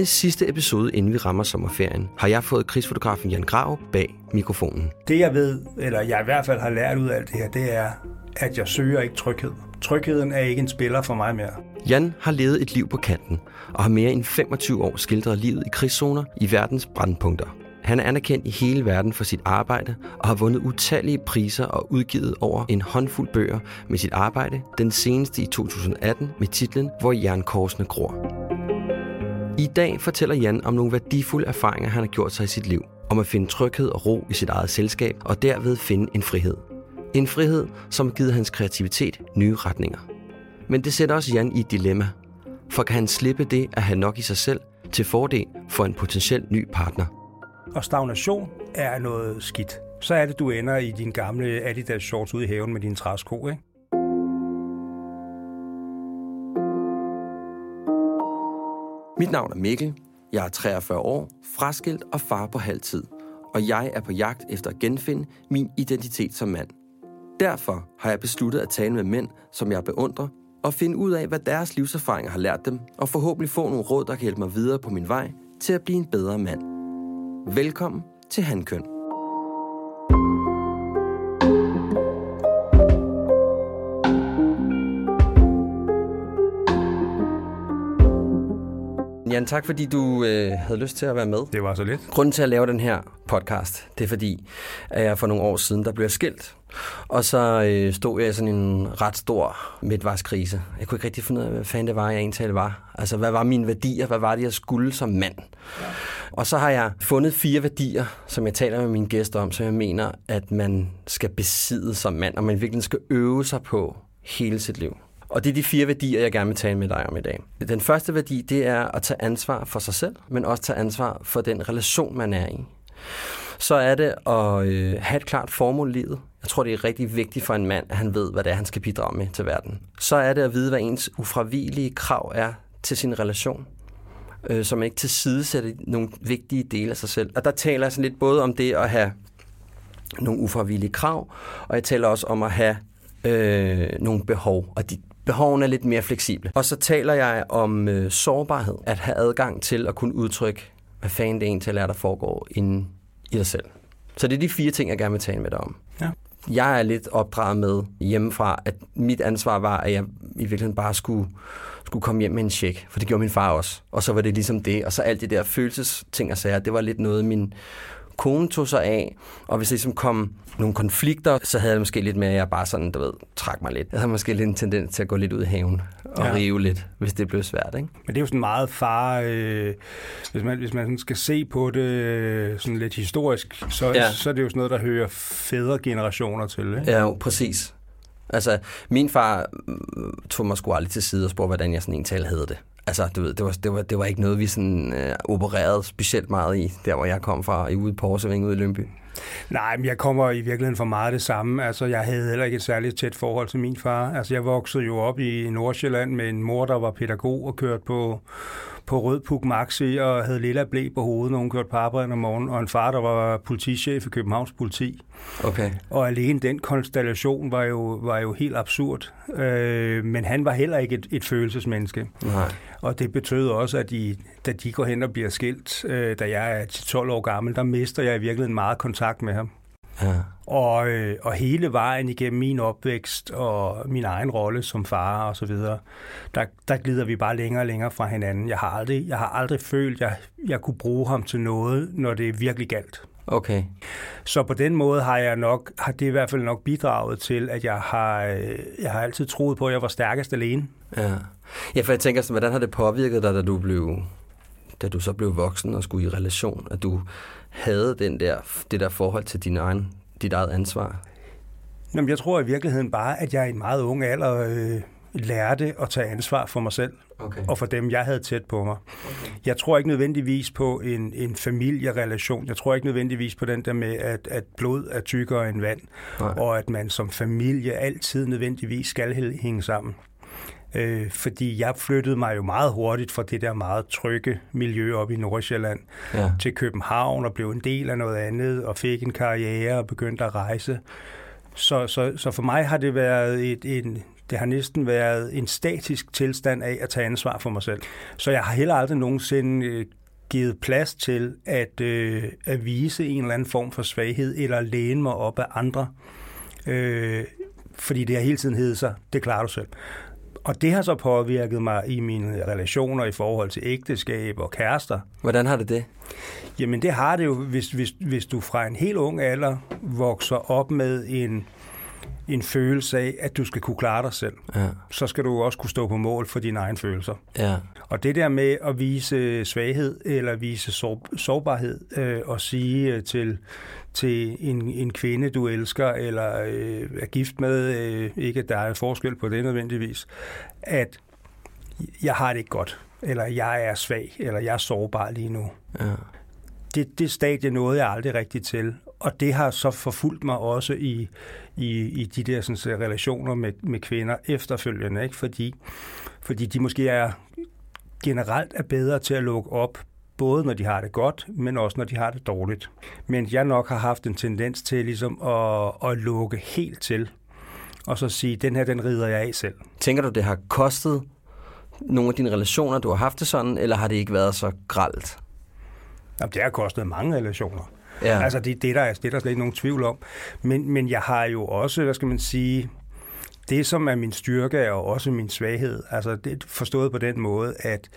Denne sidste episode, inden vi rammer sommerferien, har jeg fået krigsfotografen Jan Grav bag mikrofonen. Det jeg ved, eller jeg i hvert fald har lært ud af alt det her, det er, at jeg søger ikke tryghed. Trygheden er ikke en spiller for mig mere. Jan har levet et liv på kanten og har mere end 25 år skildret livet i krigszoner i verdens brandpunkter. Han er anerkendt i hele verden for sit arbejde og har vundet utallige priser og udgivet over en håndfuld bøger med sit arbejde, den seneste i 2018 med titlen Hvor jernkorsene gror. I dag fortæller Jan om nogle værdifulde erfaringer, han har gjort sig i sit liv. Om at finde tryghed og ro i sit eget selskab, og derved finde en frihed. En frihed, som har givet hans kreativitet nye retninger. Men det sætter også Jan i et dilemma. For kan han slippe det at have nok i sig selv til fordel for en potentiel ny partner? Og stagnation er noget skidt. Så er det, du ender i din gamle Adidas shorts ude i haven med dine træsko, ikke? Mit navn er Mikkel. Jeg er 43 år, fraskilt og far på halv tid. Og jeg er på jagt efter at genfinde min identitet som mand. Derfor har jeg besluttet at tale med mænd, som jeg beundrer, og finde ud af, hvad deres livserfaringer har lært dem, og forhåbentlig få nogle råd, der kan hjælpe mig videre på min vej til at blive en bedre mand. Velkommen til Handkøn. Jan, tak fordi du øh, havde lyst til at være med. Det var så lidt. Grunden til at lave den her podcast, det er fordi, at jeg for nogle år siden, der blev jeg skilt. Og så øh, stod jeg i sådan en ret stor midtvejskrise. Jeg kunne ikke rigtig finde ud af, hvad fanden det var, jeg egentlig var. Altså, hvad var mine værdier? Hvad var det, jeg skulle som mand? Ja. Og så har jeg fundet fire værdier, som jeg taler med mine gæster om, som jeg mener, at man skal besidde som mand, og man virkelig skal øve sig på hele sit liv. Og det er de fire værdier, jeg gerne vil tale med dig om i dag. Den første værdi, det er at tage ansvar for sig selv, men også tage ansvar for den relation, man er i. Så er det at øh, have et klart formål i livet. Jeg tror, det er rigtig vigtigt for en mand, at han ved, hvad det er, han skal bidrage med til verden. Så er det at vide, hvad ens ufravigelige krav er til sin relation øh, så man ikke tilsidesætter nogle vigtige dele af sig selv. Og der taler jeg sådan lidt både om det at have nogle ufravigelige krav, og jeg taler også om at have øh, nogle behov, og de behovene er lidt mere fleksible. Og så taler jeg om øh, sårbarhed, at have adgang til at kunne udtrykke, hvad fanden det egentlig er, der foregår inden i dig selv. Så det er de fire ting, jeg gerne vil tale med dig om. Ja. Jeg er lidt opdraget med hjemmefra, at mit ansvar var, at jeg i virkeligheden bare skulle, skulle komme hjem med en check, for det gjorde min far også. Og så var det ligesom det, og så alt det der følelsesting og sager, det var lidt noget, min kone tog sig af, og hvis der ligesom kom nogle konflikter, så havde jeg måske lidt mere, at jeg bare sådan, du ved, trak mig lidt. Jeg havde måske lidt en tendens til at gå lidt ud i haven og ja. rive lidt, hvis det blev svært, ikke? Men det er jo sådan meget far, øh, hvis man, hvis man skal se på det øh, sådan lidt historisk, så, ja. så er det jo sådan noget, der hører fædre generationer til, ikke? Ja, jo, præcis. Altså, min far tog mig sgu aldrig til side og spurgte, hvordan jeg sådan en tal havde det. Altså, du ved, det var, det var, det var ikke noget, vi sådan øh, opererede specielt meget i, der hvor jeg kom fra, i ude i Porseving, ude i Lønby. Nej, men jeg kommer i virkeligheden for meget det samme. Altså, jeg havde heller ikke et særligt tæt forhold til min far. Altså, jeg voksede jo op i Nordsjælland med en mor, der var pædagog og kørte på, på rød puk maxi og havde lilla blæ på hovedet, når hun kørte på arbejde om morgenen, og en far, der var politichef i Københavns politi. Okay. Og alene den konstellation var jo, var jo helt absurd. Øh, men han var heller ikke et, et følelsesmenneske. Nej. Og det betød også, at de, da de går hen og bliver skilt, øh, da jeg er 12 år gammel, der mister jeg i virkeligheden meget kontakt med ham. Ja. Og, øh, og hele vejen igennem min opvækst og min egen rolle som far og så videre, der, der glider vi bare længere og længere fra hinanden. Jeg har aldrig, jeg har aldrig følt, at jeg, jeg kunne bruge ham til noget, når det er virkelig galt. Okay. Så på den måde har jeg nok, har det i hvert fald nok bidraget til, at jeg har, øh, jeg har altid troet på, at jeg var stærkest alene. Ja, ja for jeg tænker, hvordan har det påvirket dig, da du blev da du så blev voksen og skulle i relation, at du havde den der, det der forhold til din egen, dit eget ansvar? Jamen, jeg tror i virkeligheden bare, at jeg i en meget ung alder øh, lærte at tage ansvar for mig selv okay. og for dem, jeg havde tæt på mig. Okay. Jeg tror ikke nødvendigvis på en, en familierelation. Jeg tror ikke nødvendigvis på den der med, at, at blod er tykkere end vand, Nej. og at man som familie altid nødvendigvis skal hænge sammen. Øh, fordi jeg flyttede mig jo meget hurtigt fra det der meget trygge miljø op i Nordsjælland ja. til København og blev en del af noget andet og fik en karriere og begyndte at rejse. Så, så, så for mig har det været et, en, det har næsten været en statisk tilstand af at tage ansvar for mig selv. Så jeg har heller aldrig nogensinde øh, givet plads til at, øh, at vise en eller anden form for svaghed eller læne mig op af andre. Øh, fordi det har hele tiden heddet sig, det klarer du selv. Og det har så påvirket mig i mine relationer i forhold til ægteskab og kærester. Hvordan har det det? Jamen det har det jo, hvis, hvis, hvis du fra en helt ung alder vokser op med en, en følelse af, at du skal kunne klare dig selv, ja. så skal du også kunne stå på mål for dine egne følelser. Ja. Og det der med at vise svaghed eller vise sårbarhed øh, og sige øh, til, til en, en kvinde, du elsker eller øh, er gift med, øh, ikke at der er forskel på det nødvendigvis, at jeg har det ikke godt, eller jeg er svag, eller jeg er sårbar lige nu. Ja. Det, det stadie nåede jeg aldrig rigtigt til, og det har så forfulgt mig også i, i, i de der sådan, relationer med, med kvinder efterfølgende, ikke? Fordi, fordi de måske er generelt er bedre til at lukke op både når de har det godt, men også når de har det dårligt. Men jeg nok har haft en tendens til ligesom at, at lukke helt til, og så sige, den her, den rider jeg af selv. Tænker du, det har kostet nogle af dine relationer, du har haft det sådan, eller har det ikke været så gralt? Jamen, det har kostet mange relationer. Ja. Altså, det, det, der er, det er der slet ikke nogen tvivl om. Men, men jeg har jo også, hvad skal man sige, det som er min styrke, er også min svaghed. Altså, det forstået på den måde, at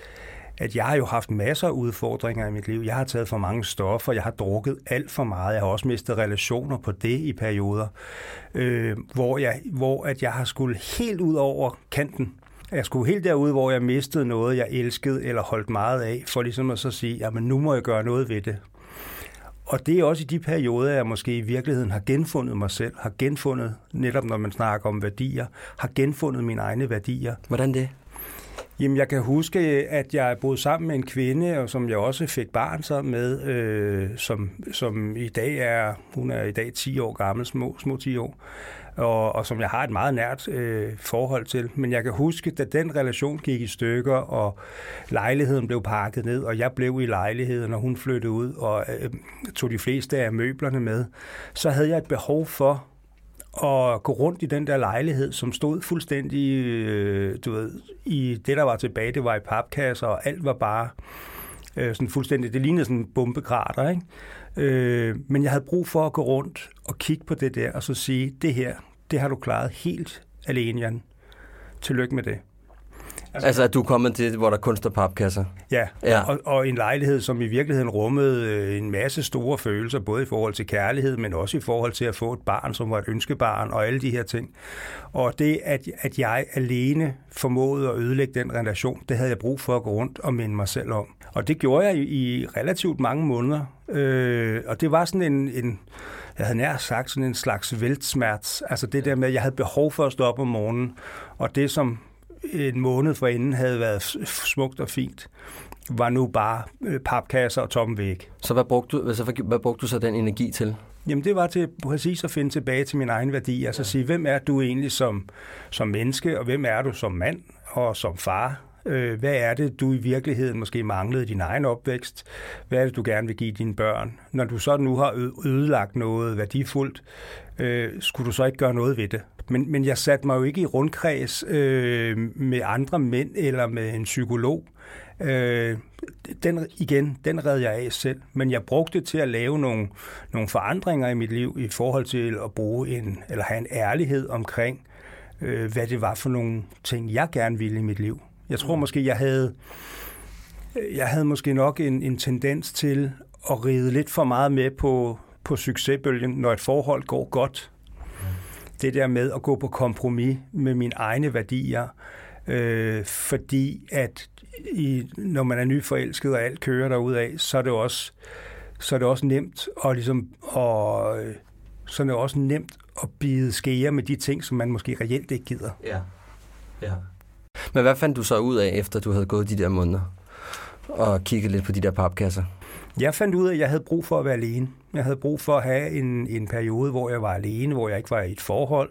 at jeg har jo haft masser af udfordringer i mit liv. Jeg har taget for mange stoffer, jeg har drukket alt for meget, jeg har også mistet relationer på det i perioder, øh, hvor, jeg, hvor at jeg har skulle helt ud over kanten. Jeg skulle helt derude, hvor jeg mistede noget, jeg elskede eller holdt meget af, for ligesom at så sige, jamen nu må jeg gøre noget ved det. Og det er også i de perioder, jeg måske i virkeligheden har genfundet mig selv, har genfundet, netop når man snakker om værdier, har genfundet mine egne værdier. Hvordan det? Jamen, jeg kan huske, at jeg boede sammen med en kvinde, og som jeg også fik barn sammen med, øh, som, som i dag er, hun er i dag 10 år gammel, små, små 10 år, og, og som jeg har et meget nært øh, forhold til. Men jeg kan huske, da den relation gik i stykker, og lejligheden blev pakket ned, og jeg blev i lejligheden, og hun flyttede ud og øh, tog de fleste af møblerne med, så havde jeg et behov for og gå rundt i den der lejlighed, som stod fuldstændig, øh, du ved, i det, der var tilbage, det var i papkasser, og alt var bare øh, sådan fuldstændig, det lignede sådan en bombekrater, ikke? Øh, men jeg havde brug for at gå rundt og kigge på det der, og så sige, det her, det har du klaret helt alene, Jan. Tillykke med det. Altså, altså at du er kommet til, hvor der kun står papkasser? Ja, ja. Og, og en lejlighed, som i virkeligheden rummede øh, en masse store følelser, både i forhold til kærlighed, men også i forhold til at få et barn, som var et ønskebarn, og alle de her ting. Og det, at, at jeg alene formåede at ødelægge den relation, det havde jeg brug for at gå rundt og minde mig selv om. Og det gjorde jeg i relativt mange måneder. Øh, og det var sådan en, en jeg havde nær sagt sådan en slags væltsmerts. Altså det der med, at jeg havde behov for at stå op om morgenen, og det som en måned forinden havde været smukt og fint, var nu bare øh, papkasser og tomme væg. Så hvad brugte, du, altså, hvad brugte du så den energi til? Jamen det var til præcis at finde tilbage til min egen værdi. Altså ja. sige, hvem er du egentlig som, som menneske, og hvem er du som mand og som far? Øh, hvad er det, du i virkeligheden måske manglede i din egen opvækst? Hvad er det, du gerne vil give dine børn? Når du så nu har ødelagt noget værdifuldt, øh, skulle du så ikke gøre noget ved det? Men, men jeg satte mig jo ikke i rundkreds øh, med andre mænd eller med en psykolog. Øh, den, igen, den red jeg af selv, men jeg brugte det til at lave nogle, nogle forandringer i mit liv i forhold til at bruge en, eller have en ærlighed omkring, øh, hvad det var for nogle ting, jeg gerne ville i mit liv. Jeg tror måske, jeg havde, jeg havde måske nok en, en tendens til at ride lidt for meget med på, på succesbølgen, når et forhold går godt. Det der med at gå på kompromis med mine egne værdier, øh, fordi at i, når man er nyforelsket og alt kører af, så er det også, så er det også nemt at ligesom, og, så er det også nemt at bide skære med de ting, som man måske reelt ikke gider. Ja. ja. Men hvad fandt du så ud af, efter du havde gået de der måneder og kigget lidt på de der papkasser? Jeg fandt ud af, at jeg havde brug for at være alene. Jeg havde brug for at have en, en periode, hvor jeg var alene, hvor jeg ikke var i et forhold.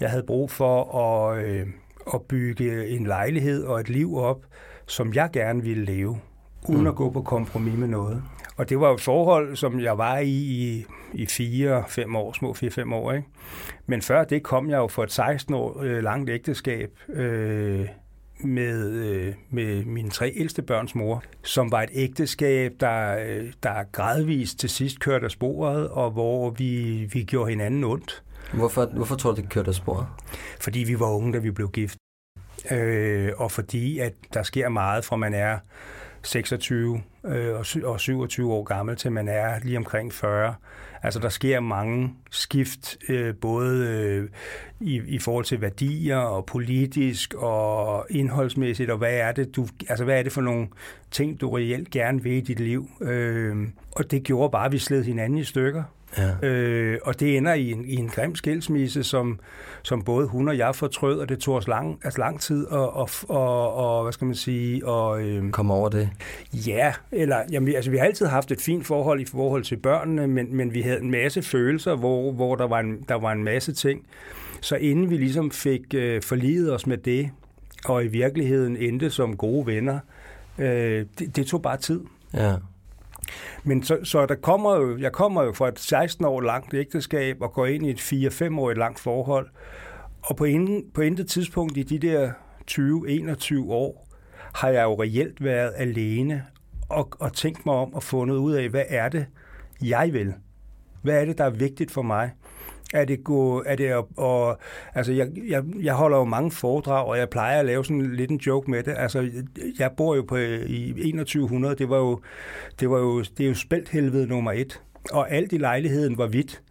Jeg havde brug for at, øh, at bygge en lejlighed og et liv op, som jeg gerne ville leve, uden mm. at gå på kompromis med noget. Og det var et forhold, som jeg var i i, i fire-fem år, små fire-fem år. Ikke? Men før det kom jeg jo for et 16 år øh, langt ægteskab øh, med, øh, med mine tre ældste børns mor, som var et ægteskab, der, øh, der gradvist til sidst kørte af sporet, og hvor vi, vi gjorde hinanden ondt. Hvorfor, hvorfor tror du, det kørte af sporet? Fordi vi var unge, da vi blev gift. Øh, og fordi at der sker meget fra man er 26 øh, og 27 år gammel til man er lige omkring 40. Altså der sker mange skift, øh, både øh, i, i forhold til værdier og politisk og indholdsmæssigt, og hvad er det, du, altså hvad er det for nogle ting, du reelt gerne vil i dit liv? Øh, og det gjorde bare, at vi sled hinanden i stykker. Ja. Øh, og det ender i en, i en grim skilsmisse, som, som både hun og jeg fortrød, og det tog os lang, altså lang tid at, og, og, og, hvad skal man sige... Og, øh, Komme over det? Ja, eller jamen, altså, vi har altid haft et fint forhold i forhold til børnene, men, men vi havde en masse følelser, hvor, hvor der, var en, der var en masse ting. Så inden vi ligesom fik øh, forlidet os med det, og i virkeligheden endte som gode venner, øh, det, det tog bare tid. Ja. Men så, så der kommer jo, jeg kommer jo fra et 16 år langt ægteskab og går ind i et 4-5 år langt forhold. Og på, inden, på intet tidspunkt i de der 20-21 år har jeg jo reelt været alene og, og tænkt mig om og fundet ud af, hvad er det, jeg vil? Hvad er det, der er vigtigt for mig? Er det, gå, er det at, og, altså jeg, jeg, jeg holder jo mange foredrag, og jeg plejer at lave sådan lidt en joke med det. Altså, jeg bor jo på, i 2100, det var jo, det var jo, det er jo spælthelvede nummer et. Og alt i lejligheden var hvidt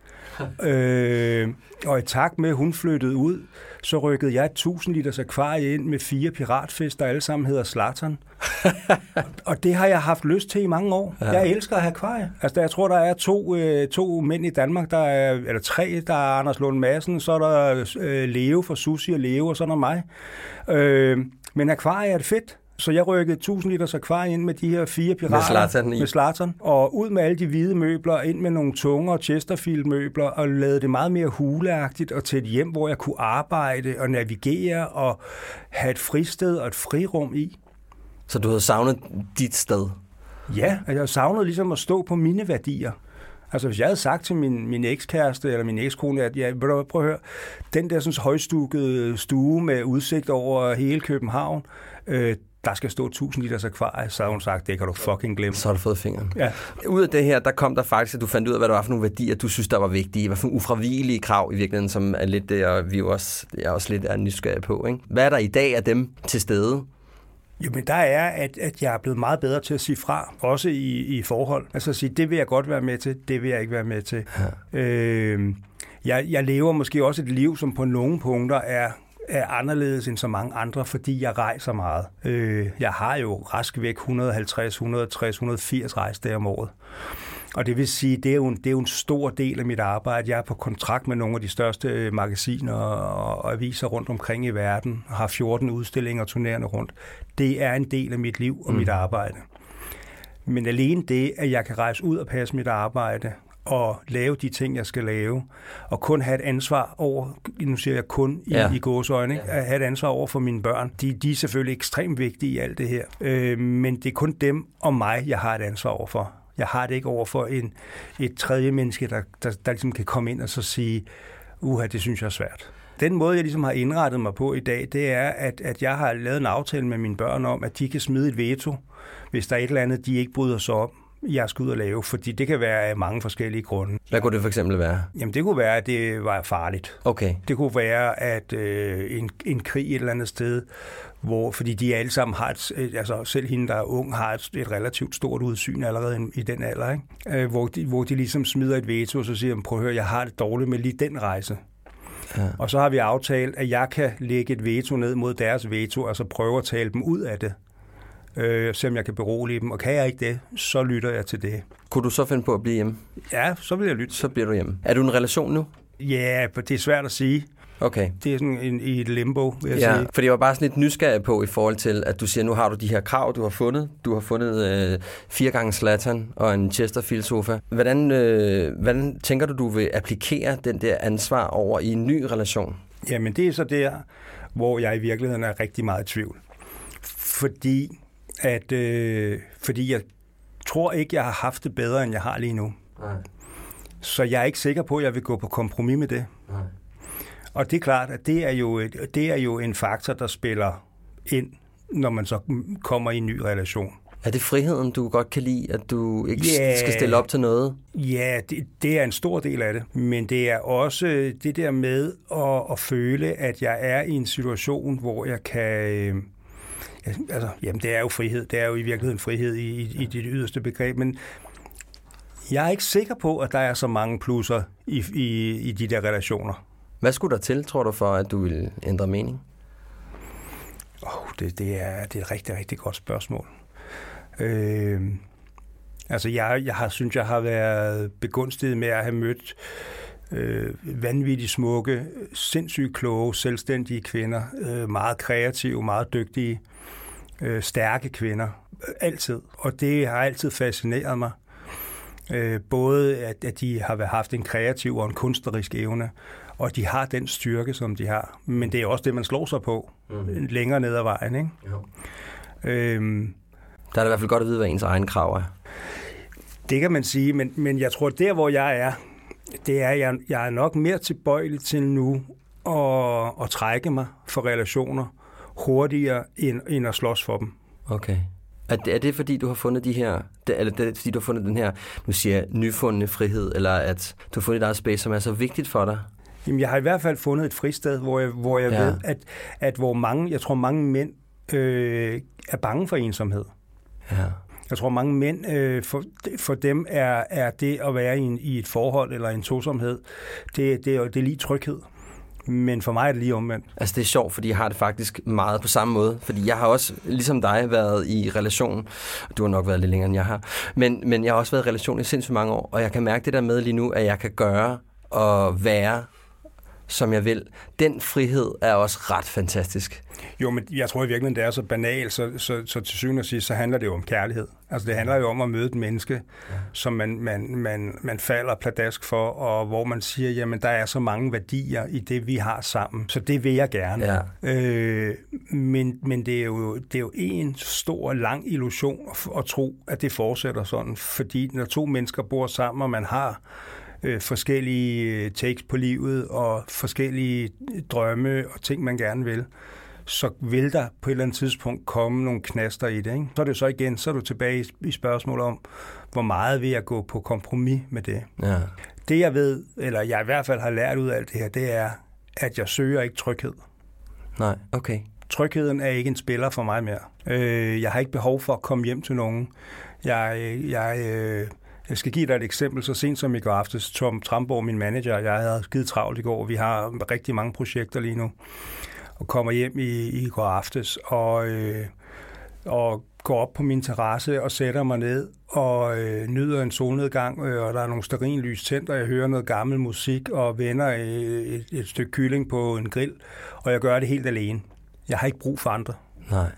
øh, og i takt med, at hun flyttede ud, så rykkede jeg et 1000 liters akvarie ind med fire piratfisk, der alle sammen hedder Slattern. og det har jeg haft lyst til i mange år. Ja. Jeg elsker at have akvarie. Altså, jeg tror, der er to, øh, to mænd i Danmark, der er, eller tre, der er Anders Lund Madsen, så er der øh, Leo for Susi og Leo, og så er der mig. Øh, men akvarie er det fedt. Så jeg rykkede 1000 liters akvarie ind med de her fire pirater. Med Zlatan i. Med Zlatan. Og ud med alle de hvide møbler, ind med nogle tungere Chesterfield-møbler, og lavede det meget mere huleagtigt, og til et hjem, hvor jeg kunne arbejde og navigere, og have et fristed og et frirum i. Så du havde savnet dit sted? Ja, og jeg savnede ligesom at stå på mine værdier. Altså hvis jeg havde sagt til min, min ekskæreste eller min ekskone, at ja, prøv at høre, den der sådan højstukkede stue med udsigt over hele København, øh, der skal stå 1000 liters akvarie, så har hun sagt, det kan du fucking glemme. Så har du fået fingeren. Ja. Ud af det her, der kom der faktisk, at du fandt ud af, hvad der var for nogle værdier, du synes, der var vigtige. Hvad for nogle ufravigelige krav i virkeligheden, som er lidt det, og vi også, jeg også lidt er nysgerrig på. Ikke? Hvad er der i dag af dem til stede? Jo, men der er, at, at jeg er blevet meget bedre til at sige fra, også i, i forhold. Altså at sige, det vil jeg godt være med til, det vil jeg ikke være med til. Ja. Øh, jeg, jeg lever måske også et liv, som på nogle punkter er er anderledes end så mange andre, fordi jeg rejser meget. Øh, jeg har jo rask væk 150, 160, 180 rejsdage om året. Og det vil sige, det er, jo en, det er jo en stor del af mit arbejde. Jeg er på kontrakt med nogle af de største øh, magasiner og aviser rundt omkring i verden, og har 14 udstillinger turnerende rundt. Det er en del af mit liv og mm. mit arbejde. Men alene det, at jeg kan rejse ud og passe mit arbejde, at lave de ting, jeg skal lave, og kun have et ansvar over, nu siger jeg kun i, ja. i gåsøjne, ja. at have et ansvar over for mine børn. De, de er selvfølgelig ekstremt vigtige i alt det her, øh, men det er kun dem og mig, jeg har et ansvar over for. Jeg har det ikke over for en, et tredje menneske, der, der, der ligesom kan komme ind og så sige, uha, det synes jeg er svært. Den måde, jeg ligesom har indrettet mig på i dag, det er, at, at jeg har lavet en aftale med mine børn om, at de kan smide et veto, hvis der er et eller andet, de ikke bryder sig om jeg skal ud og lave, fordi det kan være af mange forskellige grunde. Hvad kunne det for eksempel være? Jamen det kunne være, at det var farligt. Okay. Det kunne være, at øh, en, en krig et eller andet sted, hvor, fordi de alle sammen har et, altså selv hende, der er ung, har et, et relativt stort udsyn allerede i den alder, ikke? Øh, hvor, de, hvor de ligesom smider et veto, og så siger prøv at høre, jeg har det dårligt med lige den rejse. Ja. Og så har vi aftalt, at jeg kan lægge et veto ned mod deres veto, og så prøve at tale dem ud af det øh, se om jeg kan berolige dem. Og kan jeg ikke det, så lytter jeg til det. Kunne du så finde på at blive hjemme? Ja, så vil jeg lytte. Så bliver du hjemme. Er du en relation nu? Ja, det er svært at sige. Okay. Det er sådan en, i et limbo, vil jeg ja, sige. fordi jeg var bare sådan lidt nysgerrig på i forhold til, at du siger, nu har du de her krav, du har fundet. Du har fundet øh, fire gange Slatan og en Chesterfield-sofa. Hvordan, øh, hvordan tænker du, du vil applikere den der ansvar over i en ny relation? Jamen, det er så der, hvor jeg i virkeligheden er rigtig meget i tvivl. Fordi at øh, fordi jeg tror ikke, jeg har haft det bedre, end jeg har lige nu. Nej. Så jeg er ikke sikker på, at jeg vil gå på kompromis med det. Nej. Og det er klart, at det er, jo et, det er jo en faktor, der spiller ind, når man så kommer i en ny relation. Er det friheden, du godt kan lide, at du ikke yeah, skal stille op til noget? Ja, det, det er en stor del af det. Men det er også det der med at, at føle, at jeg er i en situation, hvor jeg kan øh, altså, jamen det er jo frihed. Det er jo i virkeligheden frihed i, i, i dit yderste begreb, men jeg er ikke sikker på, at der er så mange plusser i, i, i de der relationer. Hvad skulle der til, tror du, for at du vil ændre mening? Oh, det, det, er, det er et rigtig, rigtig godt spørgsmål. Øh, altså, jeg, jeg har synes, jeg har været begunstiget med at have mødt øh, vanvittigt smukke, sindssygt kloge, selvstændige kvinder, øh, meget kreative, meget dygtige, øh, stærke kvinder, øh, altid. Og det har altid fascineret mig. Øh, både at, at de har haft en kreativ og en kunstnerisk evne, og de har den styrke, som de har. Men det er også det, man slår sig på mm. længere ned ad vejen. Ikke? Jo. Øhm, der er det i hvert fald godt at vide, hvad ens egen krav er. Det kan man sige, men, men jeg tror, der hvor jeg er, det er, jeg, jeg er nok mere tilbøjelig til nu at, at trække mig for relationer, hurtigere end, end at slås for dem. Okay. Er det, er det fordi, du har fundet de her, det, eller det, fordi du har fundet den her, nu siger jeg, nyfundne frihed, eller at du har fundet et eget space, som er så vigtigt for dig? Jamen, jeg har i hvert fald fundet et fristed, hvor jeg, hvor jeg ja. ved, at, at hvor mange, jeg tror mange mænd øh, er bange for ensomhed. Ja. Jeg tror mange mænd, øh, for, for dem er, er det at være i, en, i et forhold eller en tosomhed, det, det, er, det er lige tryghed. Men for mig er det lige omvendt. Altså det er sjovt, fordi jeg har det faktisk meget på samme måde. Fordi jeg har også, ligesom dig, været i relation. Du har nok været lidt længere, end jeg har. Men, men jeg har også været i relation i sindssygt mange år. Og jeg kan mærke det der med lige nu, at jeg kan gøre og være som jeg vil. Den frihed er også ret fantastisk. Jo, men jeg tror i virkeligheden, det er så banalt, så, så, så til syvende og sidst, så handler det jo om kærlighed. Altså det handler jo om at møde et menneske, ja. som man, man, man, man falder pladask for, og hvor man siger, jamen der er så mange værdier i det, vi har sammen, så det vil jeg gerne. Ja. Øh, men men det, er jo, det er jo en stor, lang illusion at, at tro, at det fortsætter sådan, fordi når to mennesker bor sammen, og man har øh, forskellige øh, takes på livet og forskellige drømme og ting, man gerne vil, så vil der på et eller andet tidspunkt komme nogle knaster i det. Ikke? Så er det så igen, så er du tilbage i spørgsmålet om, hvor meget vil jeg gå på kompromis med det. Ja. Det jeg ved, eller jeg i hvert fald har lært ud af alt det her, det er, at jeg søger ikke tryghed. Nej, okay. Trygheden er ikke en spiller for mig mere. Øh, jeg har ikke behov for at komme hjem til nogen. Jeg, jeg, øh, jeg skal give dig et eksempel. Så sent som i går aftes, Tom Tramborg, min manager, jeg havde givet travlt i går. Vi har rigtig mange projekter lige nu. Og kommer hjem i, i går aftes og, øh, og går op på min terrasse og sætter mig ned og øh, nyder en solnedgang, øh, og der er nogle sterinlys tændt, og jeg hører noget gammel musik og vender et, et, et stykke kylling på en grill, og jeg gør det helt alene. Jeg har ikke brug for andre. Nej.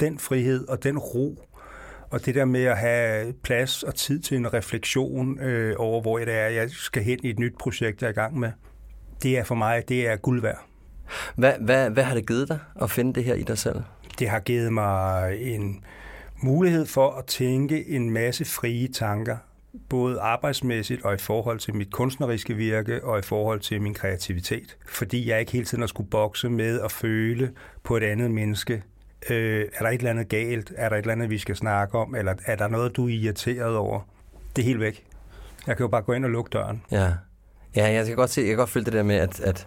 Den frihed og den ro, Og det der med at have plads og tid til en refleksion øh, over, hvor det er, jeg skal hen i et nyt projekt, jeg er i gang med, det er for mig, det er guld værd. Hvad, hvad, hvad har det givet dig at finde det her i dig selv? Det har givet mig en mulighed for at tænke en masse frie tanker, både arbejdsmæssigt og i forhold til mit kunstneriske virke og i forhold til min kreativitet. Fordi jeg ikke hele tiden har skulle bokse med at føle på et andet menneske. Øh, er der et eller andet galt? Er der et eller andet, vi skal snakke om? Eller er der noget, du er irriteret over? Det er helt væk. Jeg kan jo bare gå ind og lukke døren. Ja, ja jeg kan godt se, jeg kan godt føle det der med, at, at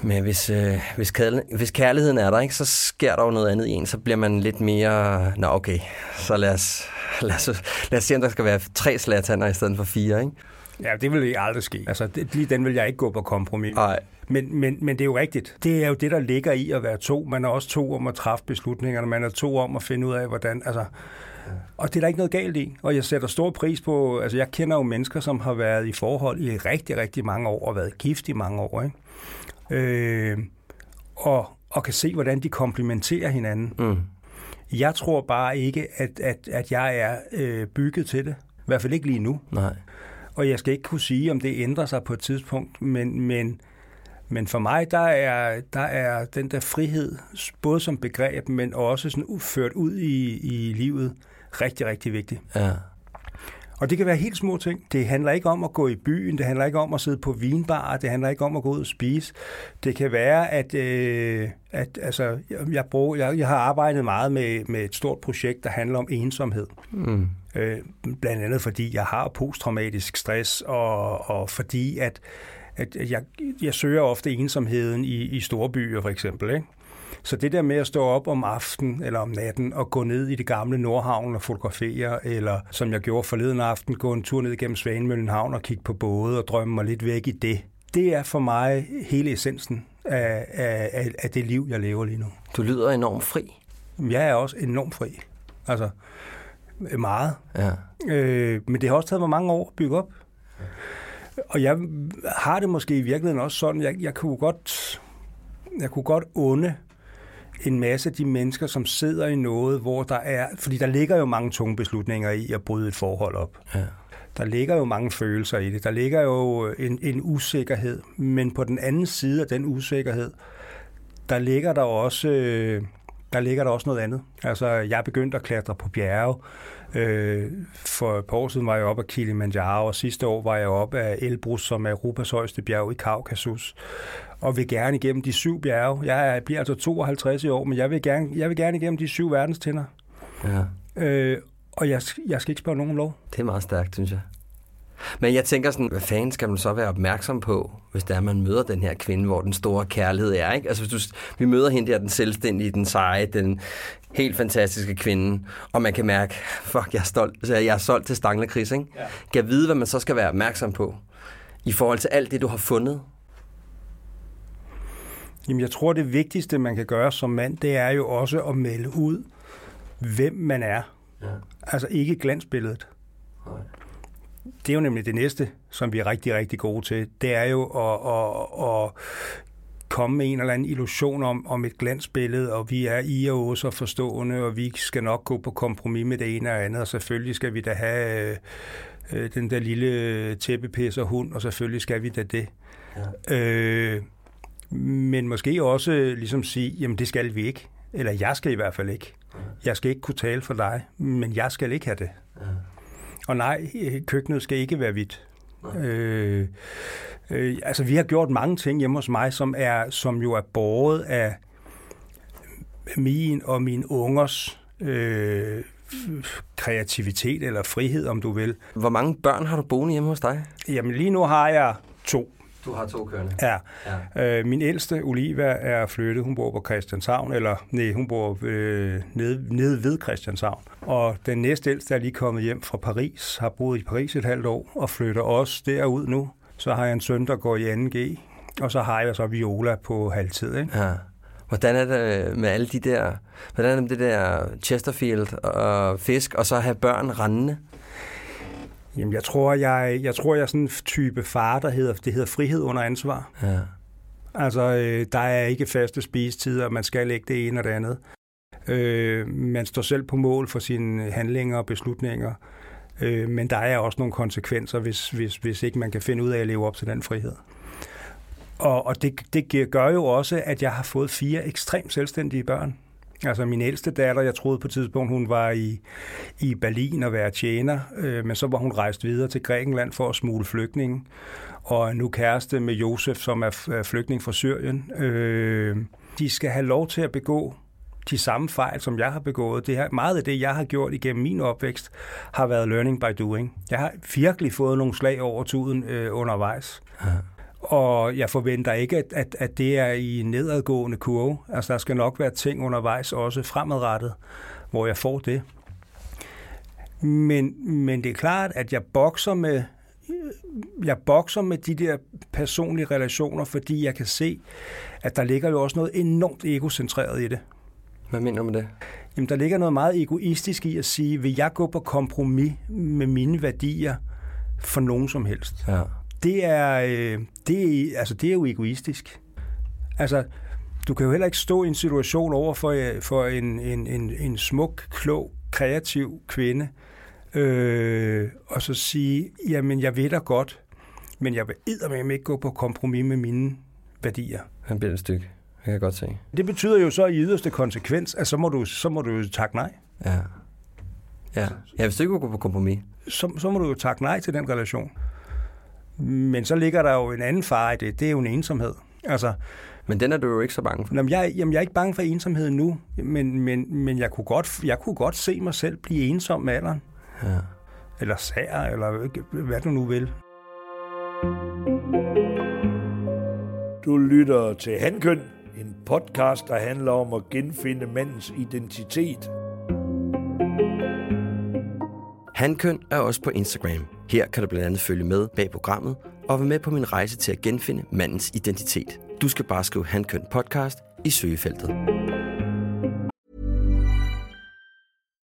men hvis, øh, hvis, kærligheden, hvis kærligheden er der, ikke, så sker der jo noget andet i en. Så bliver man lidt mere... Nå, okay, så lad os, lad os, lad os se, om der skal være tre slatander i stedet for fire, ikke? Ja, det vil ikke aldrig ske. Altså, det, lige den vil jeg ikke gå på kompromis. Nej. Men, men, men det er jo rigtigt. Det er jo det, der ligger i at være to. Man er også to om at træffe beslutningerne. Man er to om at finde ud af, hvordan... Altså, og det er der ikke noget galt i. Og jeg sætter stor pris på... Altså, jeg kender jo mennesker, som har været i forhold i rigtig, rigtig mange år og været gift i mange år, ikke? øh, og, og kan se, hvordan de komplementerer hinanden. Mm. Jeg tror bare ikke, at, at, at jeg er øh, bygget til det. I hvert fald ikke lige nu. Nej. Og jeg skal ikke kunne sige, om det ændrer sig på et tidspunkt, men, men, men for mig, der er, der er den der frihed, både som begreb, men også sådan ført ud i, i livet, rigtig, rigtig vigtig. Ja. Og det kan være helt små ting. Det handler ikke om at gå i byen, det handler ikke om at sidde på vinbar, det handler ikke om at gå ud og spise. Det kan være, at, øh, at altså, jeg, bruger, jeg, jeg har arbejdet meget med, med et stort projekt, der handler om ensomhed. Mm. Øh, blandt andet fordi jeg har posttraumatisk stress, og, og fordi at, at jeg, jeg søger ofte ensomheden i, i store byer for eksempel. Ikke? Så det der med at stå op om aftenen eller om natten og gå ned i det gamle Nordhavn og fotografere, eller som jeg gjorde forleden aften, gå en tur ned igennem Svanemøllen Havn og kigge på både og drømme mig lidt væk i det, det er for mig hele essensen af, af, af det liv, jeg lever lige nu. Du lyder enormt fri. Jeg er også enormt fri. Altså, meget. Ja. Øh, men det har også taget mig mange år at bygge op. Og jeg har det måske i virkeligheden også sådan, jeg, jeg kunne godt jeg kunne godt unde en masse af de mennesker, som sidder i noget, hvor der er... Fordi der ligger jo mange tunge beslutninger i at bryde et forhold op. Ja. Der ligger jo mange følelser i det. Der ligger jo en, en usikkerhed. Men på den anden side af den usikkerhed, der ligger der også... Der ligger der også noget andet. Altså, jeg begyndte at klatre på bjerge. Øh, for et par år siden var jeg oppe af Kilimanjaro, og sidste år var jeg oppe af Elbrus, som er Europas højeste bjerg i Kaukasus og vil gerne igennem de syv bjerge. Jeg bliver altså 52 i år, men jeg vil gerne, jeg vil gerne igennem de syv verdenstinder. Ja. Øh, og jeg, jeg skal ikke spørge nogen lov. Det er meget stærkt, synes jeg. Men jeg tænker sådan, hvad fanden skal man så være opmærksom på, hvis der man møder den her kvinde, hvor den store kærlighed er, ikke? Altså hvis du, vi møder hende der, den selvstændige, den seje, den helt fantastiske kvinde, og man kan mærke, fuck, jeg er stolt, så jeg er solgt til Stangler Chris, ikke? Ja. Kan vide, hvad man så skal være opmærksom på, i forhold til alt det, du har fundet Jamen, jeg tror, det vigtigste, man kan gøre som mand, det er jo også at melde ud, hvem man er. Ja. Altså ikke glansbilledet. Nej. Det er jo nemlig det næste, som vi er rigtig, rigtig gode til. Det er jo at, at, at komme med en eller anden illusion om, om et glansbillede, og vi er i og også forstående, og vi skal nok gå på kompromis med det ene og andet, og selvfølgelig skal vi da have øh, den der lille tæppepisser hund, og selvfølgelig skal vi da det. Ja. Øh, men måske også ligesom sige, jamen det skal vi ikke. Eller jeg skal i hvert fald ikke. Jeg skal ikke kunne tale for dig, men jeg skal ikke have det. Ja. Og nej, køkkenet skal ikke være hvidt. Øh, øh, altså, vi har gjort mange ting hjemme hos mig, som, er, som jo er båret af min og min ungers øh, kreativitet eller frihed, om du vil. Hvor mange børn har du boende hjemme hos dig? Jamen lige nu har jeg to. Du har to kørende? Ja. ja. Øh, min ældste, Oliva, er flyttet. Hun bor på Christianshavn, eller nej, hun bor øh, nede, nede ved Christianshavn. Og den næste ældste er lige kommet hjem fra Paris, har boet i Paris et halvt år, og flytter også derud nu. Så har jeg en søn, der går i 2G, og så har jeg så Viola på halvtid. Ikke? Ja. Hvordan er det med alle de der, hvordan er det med det der Chesterfield og fisk, og så have børn rendende? Jamen, jeg tror, jeg, jeg tror, jeg er sådan en type far, der hedder, det hedder frihed under ansvar. Ja. Altså, øh, der er ikke faste spisetider, man skal ikke det ene og det andet. Øh, man står selv på mål for sine handlinger og beslutninger, øh, men der er også nogle konsekvenser, hvis, hvis, hvis ikke man kan finde ud af at leve op til den frihed. Og, og det, det gør jo også, at jeg har fået fire ekstremt selvstændige børn. Altså min ældste datter, jeg troede på et tidspunkt, hun var i, i Berlin og være tjener, øh, men så var hun rejst videre til Grækenland for at smule flygtninge, og nu kæreste med Josef, som er flygtning fra Syrien. Øh, de skal have lov til at begå de samme fejl, som jeg har begået. Det her, meget af det, jeg har gjort igennem min opvækst, har været learning by doing. Jeg har virkelig fået nogle slag over tuden øh, undervejs. Ja. Og jeg forventer ikke, at, at, at det er i nedadgående kurve. Altså, der skal nok være ting undervejs, også fremadrettet, hvor jeg får det. Men, men det er klart, at jeg bokser med jeg bokser med de der personlige relationer, fordi jeg kan se, at der ligger jo også noget enormt egocentreret i det. Hvad mener du med det? Jamen, der ligger noget meget egoistisk i at sige, vil jeg gå på kompromis med mine værdier for nogen som helst? Ja. Det er, øh, det, er, altså, det er jo egoistisk. Altså, du kan jo heller ikke stå i en situation over for, øh, for en, en, en, en smuk, klog, kreativ kvinde, øh, og så sige, jamen jeg ved da godt, men jeg vil eddermame ikke gå på kompromis med mine værdier. Han bliver et stykke. Jeg kan godt se. Det betyder jo så i yderste konsekvens, at så må du, så må du jo takke nej. Ja. Ja, ja hvis du ikke går på kompromis. Så, så må du jo takke nej til den relation. Men så ligger der jo en anden far i det. Det er jo en ensomhed. Altså, men den er du jo ikke så bange for. Jamen, jeg, jamen, jeg er ikke bange for ensomhed nu, men, men, men jeg, kunne godt, jeg kunne godt se mig selv blive ensom med alderen. Ja. Eller sær, eller hvad du nu vil. Du lytter til Hankøn, en podcast, der handler om at genfinde mandens identitet. Hankøn er også på Instagram. Her kan du blandt andet følge med bag programmet og være med på min rejse til at genfinde mandens identitet. Du skal bare skrive Hankøn podcast i søgefeltet.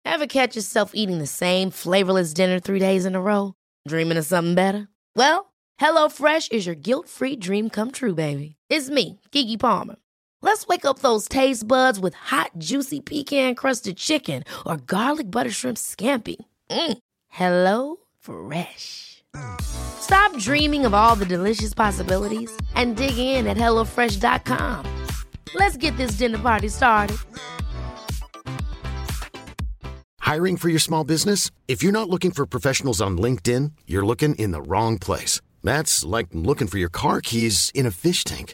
Ever catch yourself eating the same flavorless dinner three days in a row? Dreaming of something better? Well, Hello Fresh is your guilt-free dream come true, baby. It's me, Gigi Palmer. Let's wake up those taste buds with hot, juicy pecan-crusted chicken or garlic butter shrimp scampi. Mm. Hello Fresh. Stop dreaming of all the delicious possibilities and dig in at HelloFresh.com. Let's get this dinner party started. Hiring for your small business? If you're not looking for professionals on LinkedIn, you're looking in the wrong place. That's like looking for your car keys in a fish tank.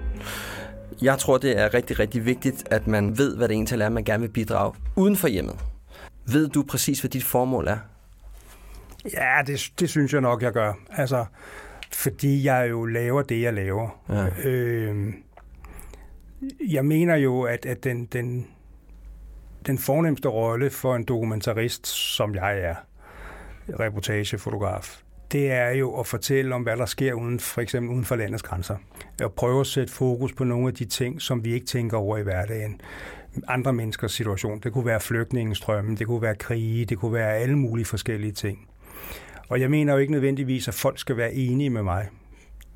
Jeg tror, det er rigtig, rigtig vigtigt, at man ved, hvad det egentlig er, man gerne vil bidrage uden for hjemmet. Ved du præcis, hvad dit formål er? Ja, det, det synes jeg nok, jeg gør. Altså, fordi jeg jo laver det, jeg laver. Ja. Øh, jeg mener jo, at, at den, den, den fornemmeste rolle for en dokumentarist, som jeg er, reportagefotograf, det er jo at fortælle om, hvad der sker uden, for eksempel uden for landets grænser. At prøve at sætte fokus på nogle af de ting, som vi ikke tænker over i hverdagen. Andre menneskers situation. Det kunne være flygtningestrømmen, det kunne være krige, det kunne være alle mulige forskellige ting. Og jeg mener jo ikke nødvendigvis, at folk skal være enige med mig.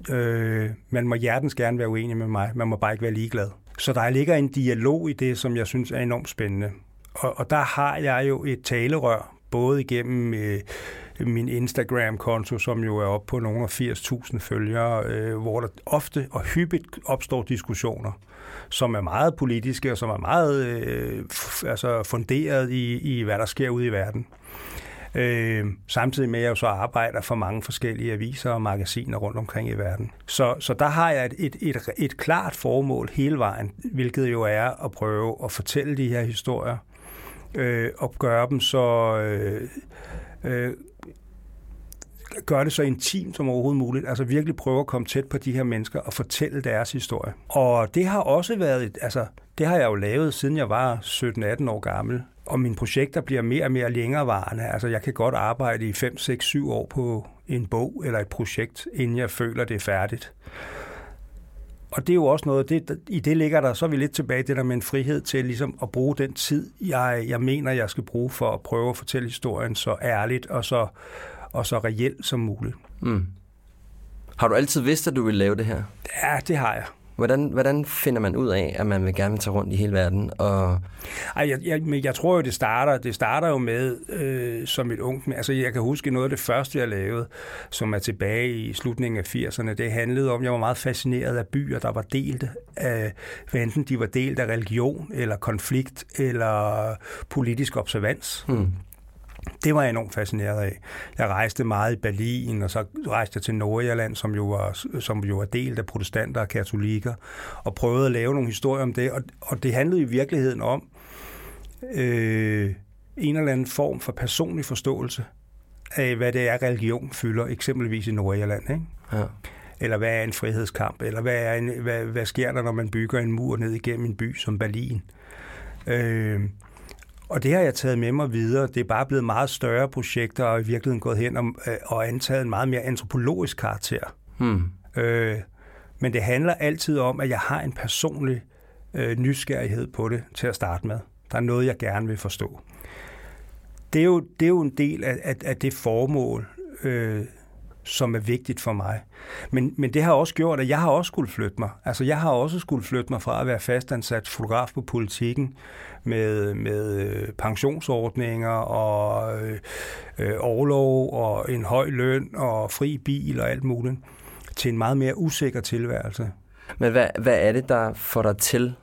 Øh, man må hjertens gerne være uenig med mig, man må bare ikke være ligeglad. Så der ligger en dialog i det, som jeg synes er enormt spændende. Og, og der har jeg jo et talerør, både igennem øh, min Instagram-konto, som jo er oppe på nogle af 80.000 følgere, øh, hvor der ofte og hyppigt opstår diskussioner, som er meget politiske og som er meget øh, altså funderet i, i, hvad der sker ude i verden. Øh, samtidig med, at jeg jo så arbejder for mange forskellige aviser og magasiner rundt omkring i verden. Så, så der har jeg et, et, et, et klart formål hele vejen, hvilket jo er at prøve at fortælle de her historier øh, og gøre dem så... Øh, øh, gøre det så intimt som overhovedet muligt. Altså virkelig prøve at komme tæt på de her mennesker og fortælle deres historie. Og det har også været, et, altså det har jeg jo lavet, siden jeg var 17-18 år gammel. Og mine projekter bliver mere og mere længerevarende. Altså jeg kan godt arbejde i 5, 6, 7 år på en bog eller et projekt, inden jeg føler, det er færdigt. Og det er jo også noget, det, i det ligger der, så er vi lidt tilbage det der med en frihed til ligesom at bruge den tid, jeg, jeg mener, jeg skal bruge for at prøve at fortælle historien så ærligt og så, og så reelt som muligt. Mm. Har du altid vidst, at du ville lave det her? Ja, det har jeg. Hvordan, hvordan finder man ud af, at man vil gerne tage rundt i hele verden? Og... Ej, jeg, jeg, men jeg tror jo, det starter, det starter jo med øh, som et ungt... Altså, jeg kan huske noget af det første, jeg lavede, som er tilbage i slutningen af 80'erne. Det handlede om, jeg var meget fascineret af byer, der var delt af, hvad enten de var delt af religion, eller konflikt, eller politisk observans. Hmm. Det var jeg enormt fascineret af. Jeg rejste meget i Berlin, og så rejste jeg til Nordjylland, som jo var, som jo var delt af protestanter og katolikker, og prøvede at lave nogle historier om det. Og, og det handlede i virkeligheden om øh, en eller anden form for personlig forståelse af, hvad det er, religion fylder, eksempelvis i Nordjylland. Ikke? Ja. Eller hvad er en frihedskamp? Eller hvad, er en, hvad, hvad sker der, når man bygger en mur ned igennem en by som Berlin? Øh, og det har jeg taget med mig videre. Det er bare blevet meget større projekter, og i virkeligheden gået hen og, øh, og antaget en meget mere antropologisk karakter. Hmm. Øh, men det handler altid om, at jeg har en personlig øh, nysgerrighed på det til at starte med. Der er noget, jeg gerne vil forstå. Det er jo, det er jo en del af, af, af det formål, øh, som er vigtigt for mig. Men, men det har også gjort, at jeg har også skulle flytte mig. Altså, jeg har også skulle flytte mig fra at være fastansat fotograf på politikken med, med øh, pensionsordninger og øh, øh, overlov og en høj løn og fri bil og alt muligt, til en meget mere usikker tilværelse. Men hvad, hvad er det, der får dig til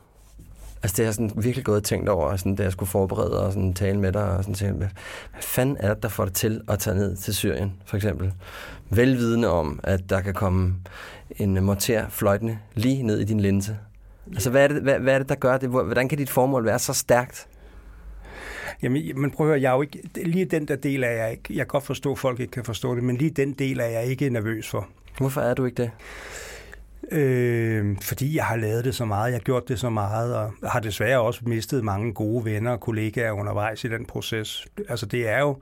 Altså det har jeg sådan virkelig gået og tænkt over, sådan, da jeg skulle forberede og sådan, tale med dig. Og sådan, tænke, hvad, hvad fanden er det, der får dig til at tage ned til Syrien, for eksempel? Velvidende om, at der kan komme en morter fløjtende lige ned i din linse. Altså hvad er det, hvad, hvad er det der gør det? Hvordan kan dit formål være så stærkt? Jamen, men prøv at høre, jeg er jo ikke, lige den der del er jeg ikke, jeg kan godt forstå, at folk ikke kan forstå det, men lige den del er jeg ikke nervøs for. Hvorfor er du ikke det? Øh, fordi jeg har lavet det så meget, jeg har gjort det så meget, og har desværre også mistet mange gode venner og kollegaer undervejs i den proces. Altså det er jo,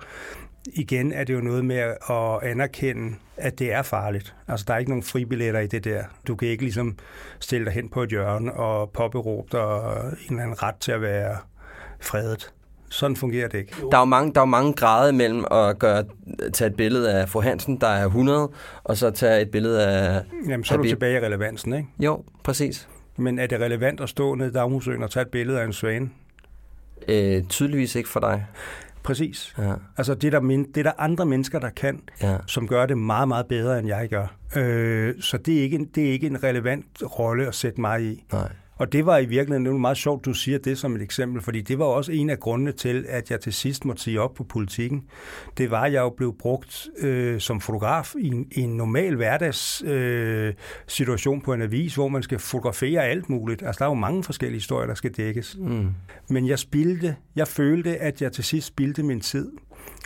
igen er det jo noget med at anerkende, at det er farligt. Altså der er ikke nogen fribilletter i det der. Du kan ikke ligesom stille dig hen på et hjørne og påberåbe dig en eller anden ret til at være fredet. Sådan fungerer det ikke. Der er jo mange, der er mange grader mellem at gøre, tage et billede af fru Hansen, der er 100, og så tage et billede af... Jamen, så er du tilbage i relevansen, ikke? Jo, præcis. Men er det relevant at stå nede i Dagmusøen og tage et billede af en svane? Øh, tydeligvis ikke for dig. Præcis. Ja. Altså det er, der, det er der andre mennesker, der kan, ja. som gør det meget, meget bedre, end jeg gør. Øh, så det er, ikke en, det er ikke en relevant rolle at sætte mig i. Nej. Og det var i virkeligheden det var meget sjovt, du siger det som et eksempel, fordi det var også en af grundene til, at jeg til sidst måtte sige op på politikken. Det var, at jeg jo blev brugt øh, som fotograf i en, i en normal hverdagssituation øh, på en avis, hvor man skal fotografere alt muligt. Altså, der er jo mange forskellige historier, der skal dækkes. Mm. Men jeg spildte, jeg følte, at jeg til sidst spildte min tid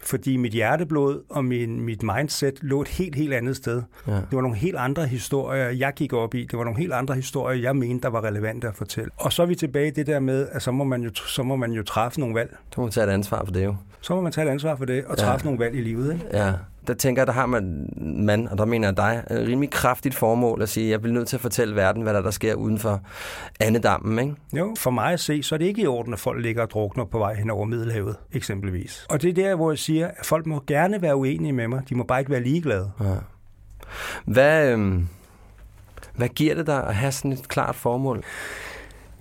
fordi mit hjerteblod og min, mit mindset lå et helt, helt andet sted. Ja. Det var nogle helt andre historier, jeg gik op i. Det var nogle helt andre historier, jeg mente, der var relevante at fortælle. Og så er vi tilbage i det der med, at så må man jo, så må man jo træffe nogle valg. Du må tage et ansvar for det jo. Så må man tage et ansvar for det og træffe ja. nogle valg i livet. Ikke? Ja der tænker jeg, der har man, man, og der mener jeg dig, et rimelig kraftigt formål at sige, jeg bliver nødt til at fortælle verden, hvad der, der sker uden for andedammen, ikke? Jo, for mig at se, så er det ikke i orden, at folk ligger og drukner på vej hen over Middelhavet, eksempelvis. Og det er der, hvor jeg siger, at folk må gerne være uenige med mig, de må bare ikke være ligeglade. Ja. Hvad, øhm, hvad giver det dig at have sådan et klart formål?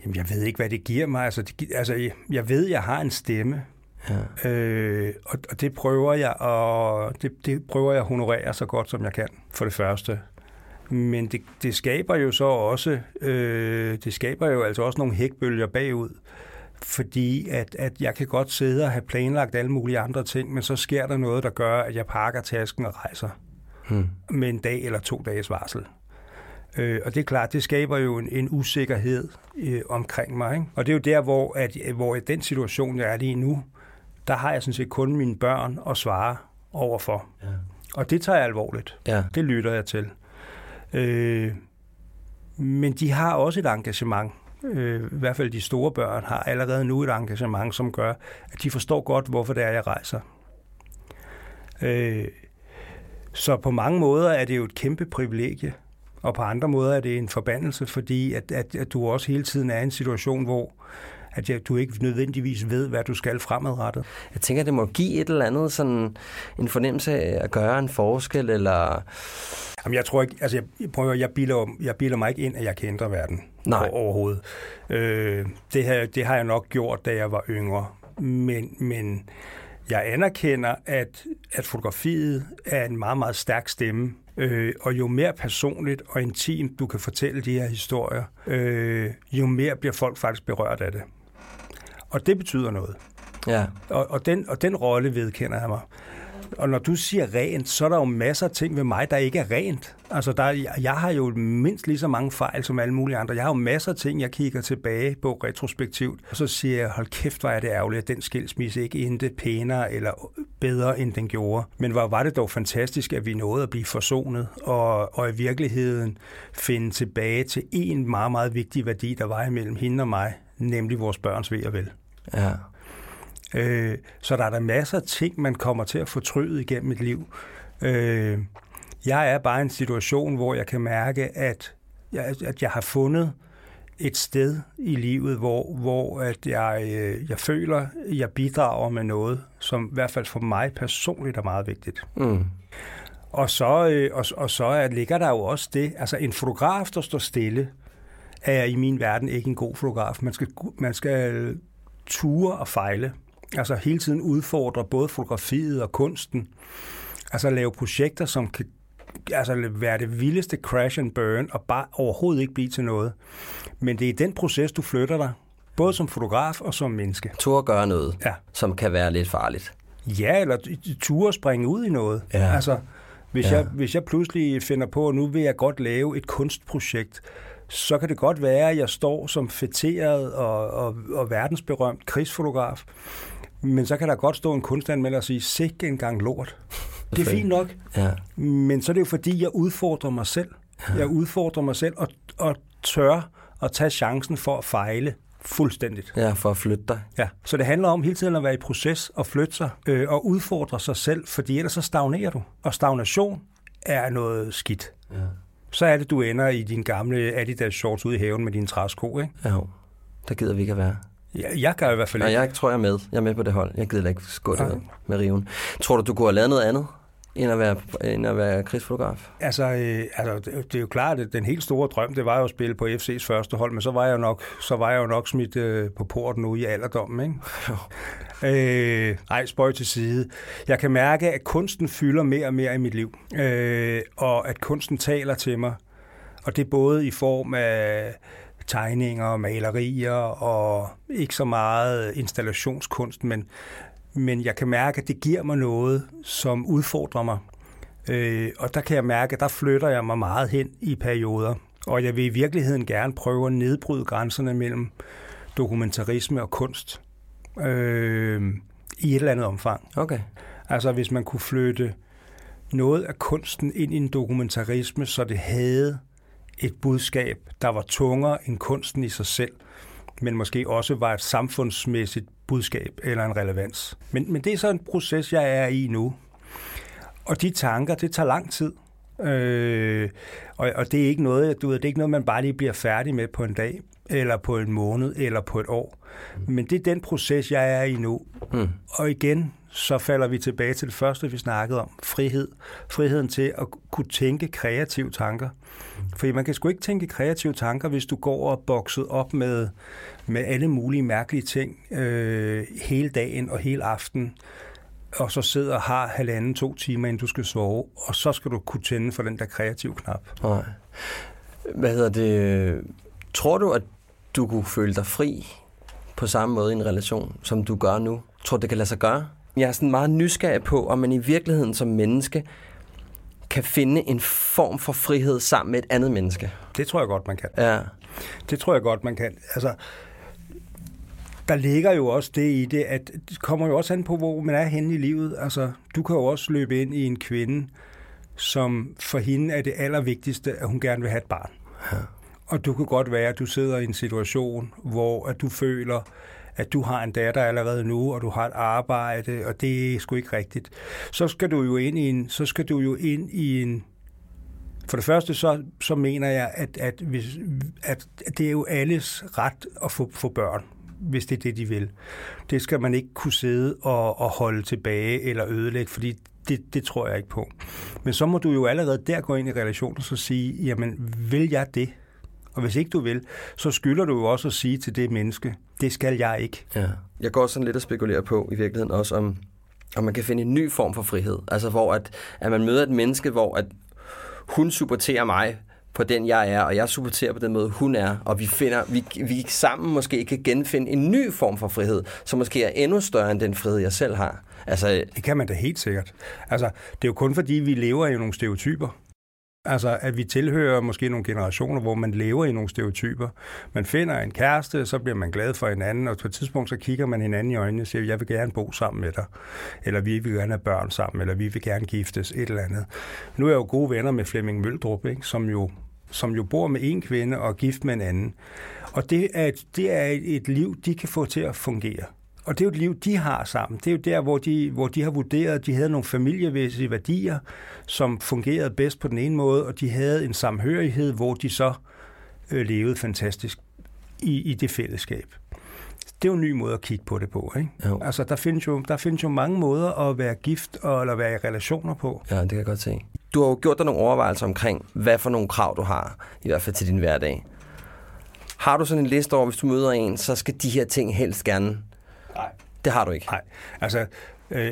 Jamen, jeg ved ikke, hvad det giver mig. Altså, det, altså jeg ved, jeg har en stemme, Ja. Øh, og, og det prøver jeg og det, det prøver jeg at honorere så godt som jeg kan for det første. Men det, det skaber jo så også øh, det skaber jo altså også nogle hækbølger bagud. Fordi at, at jeg kan godt sidde og have planlagt alle mulige andre ting, men så sker der noget, der gør, at jeg pakker tasken og rejser hmm. med en dag eller to dages varsel. Øh, og det er klart, det skaber jo en, en usikkerhed øh, omkring mig. Ikke? Og det er jo der, hvor, at, hvor den situation, jeg er lige nu, der har jeg sådan set kun mine børn at svare overfor. Ja. Og det tager jeg alvorligt. Ja. Det lytter jeg til. Øh, men de har også et engagement. Øh, I hvert fald de store børn har allerede nu et engagement, som gør, at de forstår godt, hvorfor det er, jeg rejser. Øh, så på mange måder er det jo et kæmpe privilegie, og på andre måder er det en forbandelse, fordi at, at, at du også hele tiden er i en situation, hvor at jeg, du ikke nødvendigvis ved, hvad du skal fremadrettet. Jeg tænker, det må give et eller andet sådan en fornemmelse af at gøre en forskel, eller... Jamen, jeg tror ikke, altså jeg, prøver, jeg, bilder, jeg bilder mig ikke ind, at jeg kan ændre verden Nej. overhovedet. Øh, det, her, det har jeg nok gjort, da jeg var yngre. Men, men jeg anerkender, at, at fotografiet er en meget, meget stærk stemme. Øh, og jo mere personligt og intimt du kan fortælle de her historier, øh, jo mere bliver folk faktisk berørt af det. Og det betyder noget. Ja. Og, og, den, og den rolle vedkender jeg mig. Og når du siger rent, så er der jo masser af ting ved mig, der ikke er rent. Altså, der, jeg har jo mindst lige så mange fejl som alle mulige andre. Jeg har jo masser af ting, jeg kigger tilbage på retrospektivt, og så siger jeg, hold kæft, hvor er det ærgerligt, at den skilsmisse ikke endte pænere eller bedre, end den gjorde. Men hvor var det dog fantastisk, at vi nåede at blive forsonet, og, og i virkeligheden finde tilbage til en meget, meget vigtig værdi, der var imellem hende og mig, nemlig vores børns ved og vel. Ja. Øh, så der er der masser af ting, man kommer til at fortryde igennem et liv. Øh, jeg er bare i en situation, hvor jeg kan mærke, at jeg, at jeg har fundet et sted i livet, hvor, hvor at jeg, øh, jeg føler, jeg bidrager med noget, som i hvert fald for mig personligt er meget vigtigt. Mm. Og så, øh, og, og så er, ligger der jo også det, altså en fotograf, der står stille, er i min verden ikke en god fotograf. Man skal, man skal ture og fejle. Altså hele tiden udfordre både fotografiet og kunsten. Altså lave projekter, som kan altså være det vildeste crash and burn, og bare overhovedet ikke blive til noget. Men det er i den proces, du flytter dig, både som fotograf og som menneske. Tur at gøre noget, Ja. som kan være lidt farligt. Ja, eller ture springe ud i noget. Ja. Altså, hvis, ja. jeg, hvis jeg pludselig finder på, at nu vil jeg godt lave et kunstprojekt, så kan det godt være, at jeg står som fætteret og, og, og verdensberømt krigsfotograf, men så kan der godt stå en kunstanmelder og sige, sikke en gang lort. Det er fint nok, Ja. men så er det jo fordi, jeg udfordrer mig selv. Jeg udfordrer mig selv og, og tør at tage chancen for at fejle fuldstændigt. ja, for at flytte dig. Ja, så det handler om hele tiden at være i proces og flytte sig øh, og udfordre sig selv, fordi ellers så stagnerer du. Og stagnation er noget skidt. Ja. Så er det, du ender i din gamle Adidas shorts ude i haven med dine træsko, ikke? Ja, jo. der gider vi ikke at være. Jeg, jeg gør i hvert fald ikke. jeg tror, jeg er med. Jeg er med på det hold. Jeg gider ikke gå Nej. det med riven. Tror du, du kunne have lavet noget andet, end at være, end at være krigsfotograf? Altså, øh, altså det, er jo klart, at den helt store drøm, det var jo at spille på FC's første hold, men så var jeg jo nok, så var jeg jo nok smidt øh, på porten nu i alderdommen, ikke? Øh, ej, spøj til side. Jeg kan mærke, at kunsten fylder mere og mere i mit liv, øh, og at kunsten taler til mig. Og det er både i form af tegninger, malerier og ikke så meget installationskunst, men, men jeg kan mærke, at det giver mig noget, som udfordrer mig. Øh, og der kan jeg mærke, at der flytter jeg mig meget hen i perioder. Og jeg vil i virkeligheden gerne prøve at nedbryde grænserne mellem dokumentarisme og kunst øh, i et eller andet omfang. Okay. Altså hvis man kunne flytte noget af kunsten ind i en dokumentarisme, så det havde et budskab, der var tungere end kunsten i sig selv, men måske også var et samfundsmæssigt budskab eller en relevans. Men, men det er så en proces, jeg er i nu. Og de tanker, det tager lang tid. Øh, og, og det er ikke noget, du ved, det er ikke noget, man bare lige bliver færdig med på en dag, eller på en måned, eller på et år. Men det er den proces, jeg er i nu. Mm. Og igen, så falder vi tilbage til det første, vi snakkede om. Frihed. Friheden til at kunne tænke kreative tanker. Fordi man kan sgu ikke tænke kreative tanker, hvis du går og bokset op med, med alle mulige mærkelige ting øh, hele dagen og hele aften og så sidder og har halvanden, to timer, inden du skal sove, og så skal du kunne tænde for den der kreative knap. Nej. Hvad hedder det? Tror du, at du kunne føle dig fri på samme måde i en relation, som du gør nu? Tror du, det kan lade sig gøre? Jeg er sådan meget nysgerrig på, om man i virkeligheden som menneske kan finde en form for frihed sammen med et andet menneske. Det tror jeg godt, man kan. Ja. Det tror jeg godt, man kan. Altså, der ligger jo også det i det, at det kommer jo også an på, hvor man er henne i livet. Altså, du kan jo også løbe ind i en kvinde, som for hende er det allervigtigste, at hun gerne vil have et barn. Ja. Og du kan godt være, at du sidder i en situation, hvor at du føler, at du har en datter allerede nu, og du har et arbejde, og det er sgu ikke rigtigt. Så skal du jo ind i en, så skal du jo ind i en for det første så, så mener jeg, at, at, hvis, at det er jo alles ret at få, få børn, hvis det er det, de vil. Det skal man ikke kunne sidde og, og holde tilbage eller ødelægge, fordi det, det tror jeg ikke på. Men så må du jo allerede der gå ind i relationen og så sige, jamen vil jeg det? Og hvis ikke du vil, så skylder du jo også at sige til det menneske, det skal jeg ikke. Ja. Jeg går sådan lidt og spekulerer på i virkeligheden også, om, om man kan finde en ny form for frihed. Altså hvor at, at man møder et menneske, hvor at hun supporterer mig på den, jeg er, og jeg supporterer på den måde, hun er, og vi, finder, vi, vi sammen måske kan genfinde en ny form for frihed, som måske er endnu større end den frihed, jeg selv har. Altså, det kan man da helt sikkert. Altså, det er jo kun fordi, vi lever i nogle stereotyper. Altså, at vi tilhører måske nogle generationer, hvor man lever i nogle stereotyper. Man finder en kæreste, så bliver man glad for hinanden, og på et tidspunkt så kigger man hinanden i øjnene og siger, jeg vil gerne bo sammen med dig, eller vi vil gerne have børn sammen, eller vi vil gerne giftes, et eller andet. Nu er jeg jo gode venner med Flemming Møldrup, ikke? Som, jo, som jo bor med en kvinde og er gift med en anden. Og det er, det er et liv, de kan få til at fungere. Og det er jo et liv, de har sammen. Det er jo der, hvor de, hvor de har vurderet, at de havde nogle familievæssige værdier, som fungerede bedst på den ene måde, og de havde en samhørighed, hvor de så øh, levede fantastisk i, i det fællesskab. Det er jo en ny måde at kigge på det på. Ikke? Jo. Altså, der findes, jo, der findes jo mange måder at være gift og, eller være i relationer på. Ja, det kan jeg godt se. Du har jo gjort dig nogle overvejelser omkring, hvad for nogle krav du har, i hvert fald til din hverdag. Har du sådan en liste over, hvis du møder en, så skal de her ting helst gerne Nej. Det har du ikke? Nej. Altså, øh,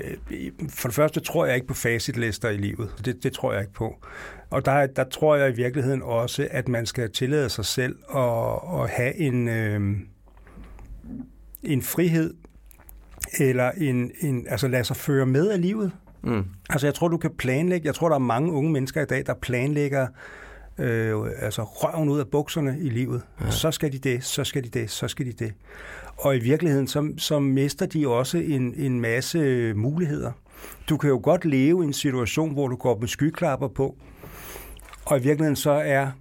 for det første tror jeg ikke på facitlister i livet. Det, det tror jeg ikke på. Og der, der tror jeg i virkeligheden også, at man skal tillade sig selv at, at have en, øh, en frihed, eller en, en, altså lade sig føre med af livet. Mm. Altså jeg tror, du kan planlægge, jeg tror, der er mange unge mennesker i dag, der planlægger øh, altså røven ud af bukserne i livet. Ja. Så skal de det, så skal de det, så skal de det. Og i virkeligheden, så, så mister de også en, en masse muligheder. Du kan jo godt leve i en situation, hvor du går med skyklapper på, og i virkeligheden så er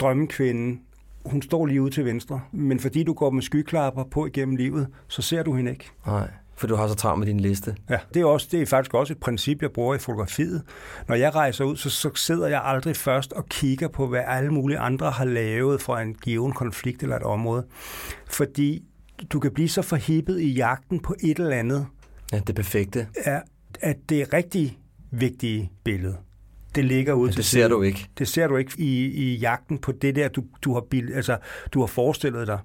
drømmekvinden, hun står lige ude til venstre, men fordi du går med skyklapper på igennem livet, så ser du hende ikke. Nej. For du har så travlt med din liste. Ja, det er, også, det er faktisk også et princip, jeg bruger i fotografiet. Når jeg rejser ud, så, så sidder jeg aldrig først og kigger på, hvad alle mulige andre har lavet for en given konflikt eller et område. Fordi du kan blive så forhippet i jagten på et eller andet. Ja, det perfekte. Er, at det er rigtig vigtige billede. Det ligger ud til det ser du ikke. Det ser du ikke i, i jagten på det der, du, du, har bil, altså, du har forestillet dig.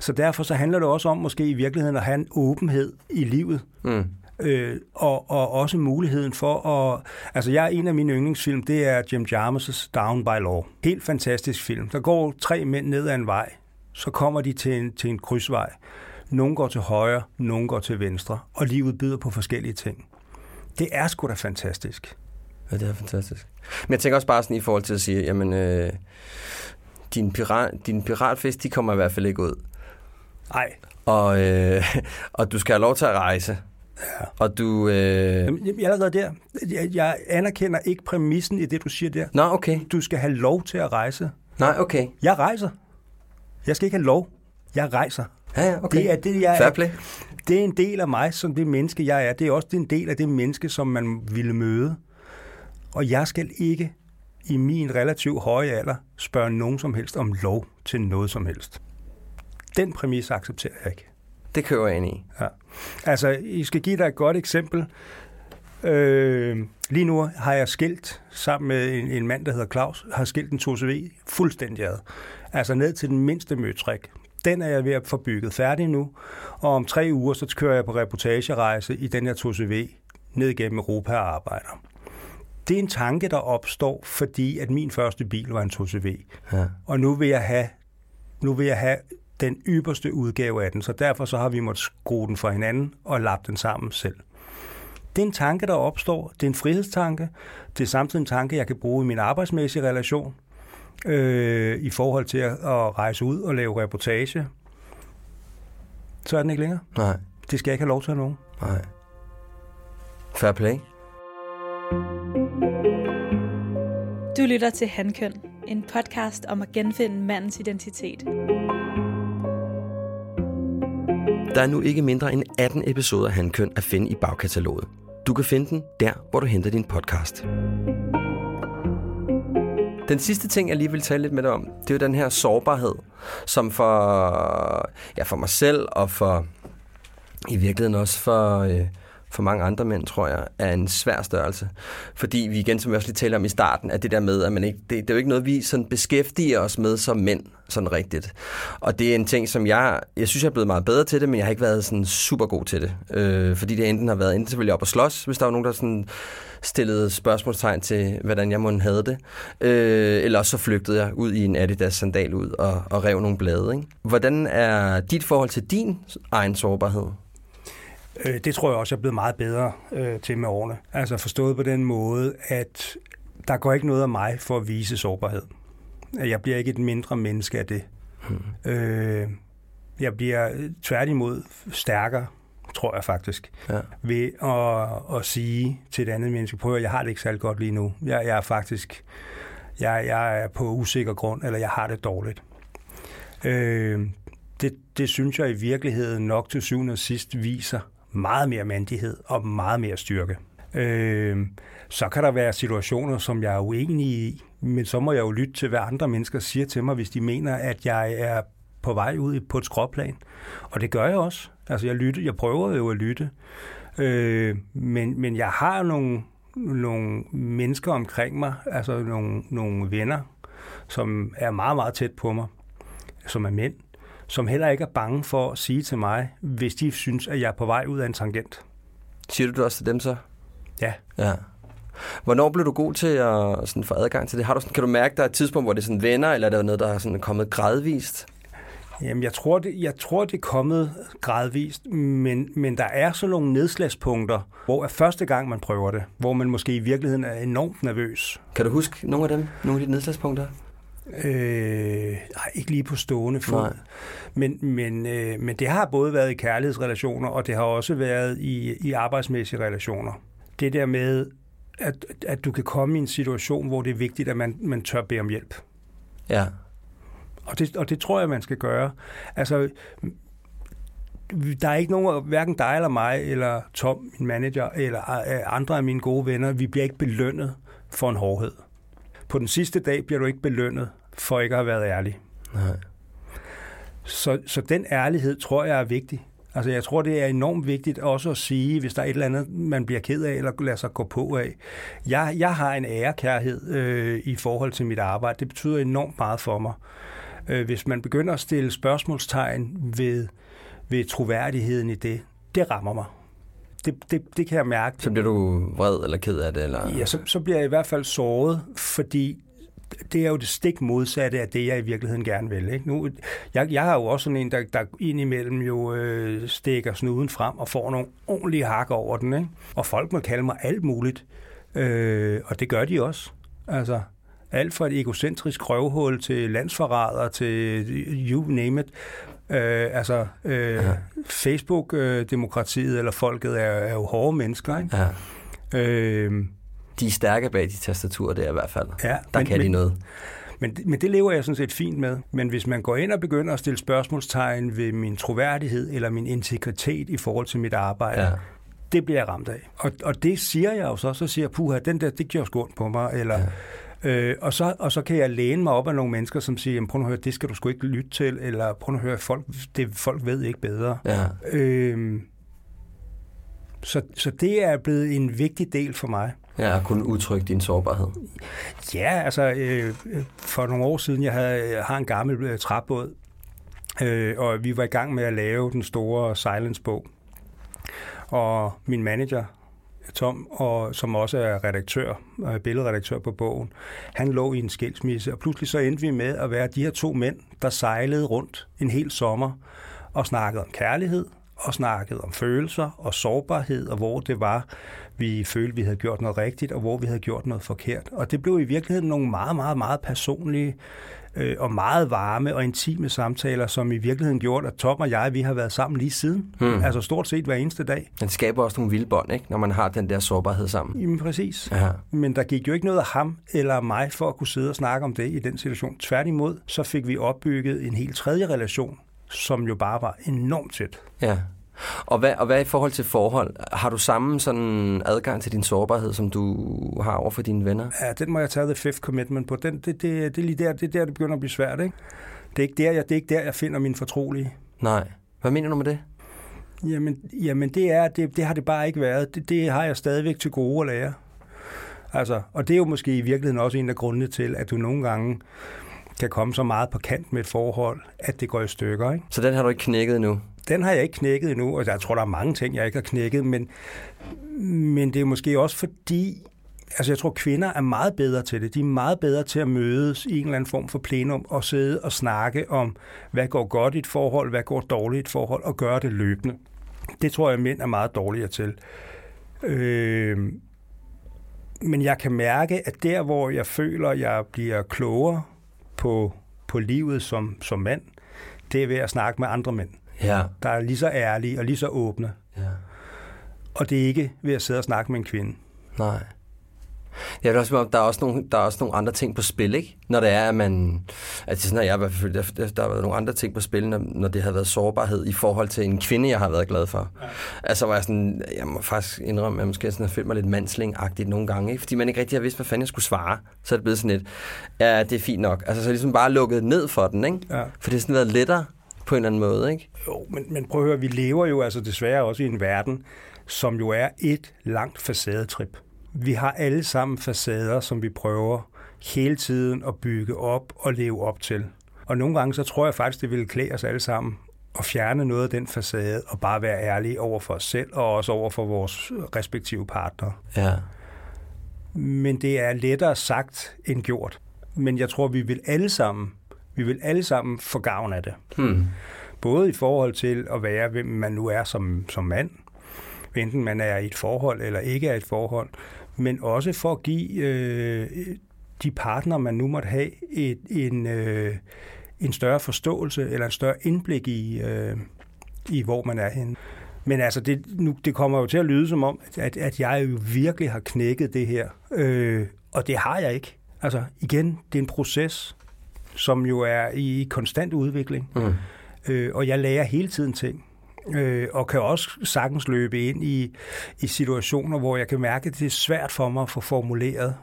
Så derfor så handler det også om måske i virkeligheden at have en åbenhed i livet. Mm. Øh, og, og også muligheden for at... Altså, jeg er en af mine yndlingsfilm, det er Jim Jarmus' Down by Law. Helt fantastisk film. Der går tre mænd ned ad en vej. Så kommer de til en, til en krydsvej. Nogle går til højre, nogle går til venstre. Og livet byder på forskellige ting. Det er sgu da fantastisk. Ja, det er fantastisk. Men jeg tænker også bare sådan i forhold til at sige, jamen, øh, din, pirat, din piratfest, de kommer i hvert fald ikke ud. Nej. Og, øh, og du skal have lov til at rejse. Ja. Og du... Øh... Jamen, jeg er allerede der. Jeg, jeg anerkender ikke præmissen i det, du siger der. Nå, okay. Du skal have lov til at rejse. Nej, okay. Jeg rejser. Jeg skal ikke have lov. Jeg rejser. Ja, ja, okay. Det er, det, jeg Fair play. det er en del af mig, som det menneske, jeg er. Det er også en del af det menneske, som man ville møde. Og jeg skal ikke i min relativt høje alder spørge nogen som helst om lov til noget som helst. Den præmis accepterer jeg ikke. Det kører jeg ind i. Ja. Altså, I skal give dig et godt eksempel. Øh, lige nu har jeg skilt sammen med en, en mand, der hedder Claus, har skilt en 2CV fuldstændig ad. Altså ned til den mindste møtrik. Den er jeg ved at få bygget færdig nu, og om tre uger, så kører jeg på reportagerejse i den her 2CV ned gennem Europa og arbejder. Det er en tanke, der opstår, fordi at min første bil var en 2CV. Ja. Og nu vil jeg have nu vil jeg have den ypperste udgave af den, så derfor så har vi måttet skrue den fra hinanden og lappe den sammen selv. Det er en tanke, der opstår. Det er en frihedstanke. Det er samtidig en tanke, jeg kan bruge i min arbejdsmæssige relation øh, i forhold til at, at rejse ud og lave reportage. så er den ikke længere. Nej. Det skal jeg ikke have lov til at nogen. Nej. Fair play. Du lytter til Handkøn, en podcast om at genfinde mandens identitet. Der er nu ikke mindre end 18 episoder af Handkøn at finde i bagkataloget. Du kan finde den der, hvor du henter din podcast. Den sidste ting, jeg lige vil tale lidt med dig om, det er jo den her sårbarhed, som for, ja, for mig selv og for i virkeligheden også for, øh, for mange andre mænd, tror jeg, er en svær størrelse. Fordi vi igen, som vi også lige talte om i starten, at det der med, at man ikke, det, det er jo ikke noget, vi sådan beskæftiger os med som mænd, sådan rigtigt. Og det er en ting, som jeg, jeg synes, jeg er blevet meget bedre til det, men jeg har ikke været sådan super god til det. Øh, fordi det enten har været, enten selvfølgelig op og slås, hvis der var nogen, der sådan stillede spørgsmålstegn til, hvordan jeg måtte have det. Øh, eller så flygtede jeg ud i en Adidas sandal ud og, og rev nogle blade. Ikke? Hvordan er dit forhold til din egen sårbarhed? Øh, det tror jeg også, jeg er blevet meget bedre øh, til med årene. Altså forstået på den måde, at der går ikke noget af mig for at vise sårbarhed. Jeg bliver ikke et mindre menneske af det. Hmm. Øh, jeg bliver tværtimod stærkere, tror jeg faktisk, ja. ved at, at sige til et andet menneske, prøv at jeg har det ikke særlig godt lige nu. Jeg, jeg er faktisk jeg, jeg er på usikker grund, eller jeg har det dårligt. Øh, det, det synes jeg i virkeligheden nok til syvende og sidst viser, meget mere mandighed og meget mere styrke. Øh, så kan der være situationer, som jeg er uenig i, men så må jeg jo lytte til, hvad andre mennesker siger til mig, hvis de mener, at jeg er på vej ud på et skråplan. Og det gør jeg også. Altså, jeg, lytter, jeg prøver jo at lytte. Øh, men, men jeg har nogle, nogle mennesker omkring mig, altså nogle, nogle venner, som er meget, meget tæt på mig, som er mænd, som heller ikke er bange for at sige til mig, hvis de synes, at jeg er på vej ud af en tangent. Siger du det også til dem så? Ja. Ja. Hvornår blev du god til at sådan, få adgang til det? Har du, sådan, kan du mærke, at der er et tidspunkt, hvor det sådan venner, eller er der noget, der er sådan kommet gradvist? Jamen, jeg tror, det, jeg tror, det er kommet gradvist, men, men der er så nogle nedslagspunkter, hvor er første gang, man prøver det, hvor man måske i virkeligheden er enormt nervøs. Kan du huske nogle af dem? Nogle af de nedslagspunkter? Øh, nej, ikke lige på stående fod. Men, men, øh, men det har både været i kærlighedsrelationer, og det har også været i, i arbejdsmæssige relationer. Det der med, at, at du kan komme i en situation, hvor det er vigtigt, at man, man tør bede om hjælp. Ja. Og det, og det tror jeg, man skal gøre. Altså, der er ikke nogen, hverken dig eller mig, eller Tom, min manager, eller øh, andre af mine gode venner, vi bliver ikke belønnet for en hårdhed. På den sidste dag bliver du ikke belønnet for ikke at have været ærlig. Nej. Så, så den ærlighed tror jeg er vigtig. Altså jeg tror, det er enormt vigtigt også at sige, hvis der er et eller andet, man bliver ked af eller lader sig gå på af. Jeg, jeg har en ærekærhed øh, i forhold til mit arbejde. Det betyder enormt meget for mig. Øh, hvis man begynder at stille spørgsmålstegn ved, ved troværdigheden i det, det rammer mig det, det, det kan jeg mærke. Så bliver du vred eller ked af det? Eller? Ja, så, så bliver jeg i hvert fald såret, fordi det er jo det stik modsatte af det, jeg i virkeligheden gerne vil. Ikke? Nu, jeg, jeg har jo også sådan en, der, der indimellem jo øh, stikker snuden frem og får nogle ordentlige hak over den. Ikke? Og folk må kalde mig alt muligt, øh, og det gør de også. Altså, alt fra et egocentrisk røvhul til landsforræder til you name it. Øh, altså, øh, ja. Facebook-demokratiet eller folket er, er jo hårde mennesker, ikke? Ja. Øh, de er stærke bag de tastaturer der i hvert fald. Ja, der men, kan de noget. Men, men det lever jeg sådan set fint med. Men hvis man går ind og begynder at stille spørgsmålstegn ved min troværdighed eller min integritet i forhold til mit arbejde, ja. det bliver jeg ramt af. Og, og det siger jeg jo så. Så siger jeg, puha, den der, det gjorde skånd på mig. Eller, ja Øh, og, så, og så kan jeg læne mig op af nogle mennesker, som siger, prøv at høre, det skal du sgu ikke lytte til, eller prøv at høre, folk, det, folk ved ikke bedre. Ja. Øh, så, så det er blevet en vigtig del for mig. Ja, at kunne udtrykke din sårbarhed. Ja, altså øh, for nogle år siden, jeg, havde, jeg har en gammel øh, træbåd, øh, og vi var i gang med at lave den store Silence-bog. Og min manager, Tom, og som også er redaktør, øh, billedredaktør på bogen, han lå i en skilsmisse, og pludselig så endte vi med at være de her to mænd, der sejlede rundt en hel sommer og snakkede om kærlighed og snakkede om følelser og sårbarhed, og hvor det var, vi følte, vi havde gjort noget rigtigt, og hvor vi havde gjort noget forkert. Og det blev i virkeligheden nogle meget, meget, meget personlige øh, og meget varme og intime samtaler, som i virkeligheden gjorde, at Tom og jeg, vi har været sammen lige siden. Hmm. Altså stort set hver eneste dag. Den skaber også nogle vilde bånd, ikke? når man har den der sårbarhed sammen. Jamen præcis. Ja. Men der gik jo ikke noget af ham eller mig for at kunne sidde og snakke om det i den situation. Tværtimod, så fik vi opbygget en helt tredje relation, som jo bare var enormt tæt. Ja. Og hvad, og hvad i forhold til forhold? Har du samme sådan adgang til din sårbarhed, som du har over for dine venner? Ja, den må jeg tage the fifth commitment på. Den, det, det, det, er lige der, det er der, det begynder at blive svært. Ikke? Det, er ikke der, jeg, det er ikke der, jeg finder min fortrolige. Nej. Hvad mener du med det? Jamen, jamen det, er, det, det har det bare ikke været. Det, det har jeg stadigvæk til gode at lære. Altså, og det er jo måske i virkeligheden også en af grundene til, at du nogle gange kan komme så meget på kant med et forhold, at det går i stykker. Ikke? Så den har du ikke knækket endnu? Den har jeg ikke knækket endnu, og jeg tror, der er mange ting, jeg ikke har knækket, men, men det er måske også fordi, altså jeg tror, kvinder er meget bedre til det. De er meget bedre til at mødes i en eller anden form for plenum og sidde og snakke om, hvad går godt i et forhold, hvad går dårligt i et forhold, og gøre det løbende. Det tror jeg, mænd er meget dårligere til. Øh, men jeg kan mærke, at der, hvor jeg føler, jeg bliver klogere på, på livet som, som mand, det er ved at snakke med andre mænd. Ja. Der er lige så ærlige og lige så åbne. Ja. Og det er ikke ved at sidde og snakke med en kvinde. Nej. Ja, det er også, der er også nogle, der er også nogle andre ting på spil, ikke? Når det er, at man... Altså sådan, at jeg, der, der, der har været nogle andre ting på spil, når, når det har været sårbarhed i forhold til en kvinde, jeg har været glad for. Ja. Altså var jeg sådan... Jeg må faktisk indrømme, at jeg måske sådan har følt mig lidt mandsling-agtigt nogle gange, ikke? Fordi man ikke rigtig har vidst, hvad fanden jeg skulle svare. Så er det blevet sådan lidt... Ja, det er fint nok. Altså så er ligesom bare lukket ned for den, ikke? Ja. For det har sådan været lettere på en eller anden måde, ikke? Jo, men, men prøv at høre, vi lever jo altså desværre også i en verden, som jo er et langt facadetrip. Vi har alle sammen facader, som vi prøver hele tiden at bygge op og leve op til. Og nogle gange, så tror jeg faktisk, det ville klæde os alle sammen at fjerne noget af den facade og bare være ærlige over for os selv og også over for vores respektive partnere. Ja. Men det er lettere sagt end gjort. Men jeg tror, vi vil alle sammen, vi vil alle sammen få gavn af det. Hmm. Både i forhold til at være, hvem man nu er som, som mand, enten man er i et forhold eller ikke er i et forhold, men også for at give øh, de partner, man nu måtte have, et, en, øh, en større forståelse eller en større indblik i, øh, i hvor man er henne. Men altså, det, nu, det kommer jo til at lyde som om, at, at jeg jo virkelig har knækket det her. Øh, og det har jeg ikke. Altså, igen, det er en proces, som jo er i konstant udvikling. Mm. Øh, og jeg lærer hele tiden ting øh, og kan også sagtens løbe ind i, i situationer, hvor jeg kan mærke, at det er svært for mig at få formuleret,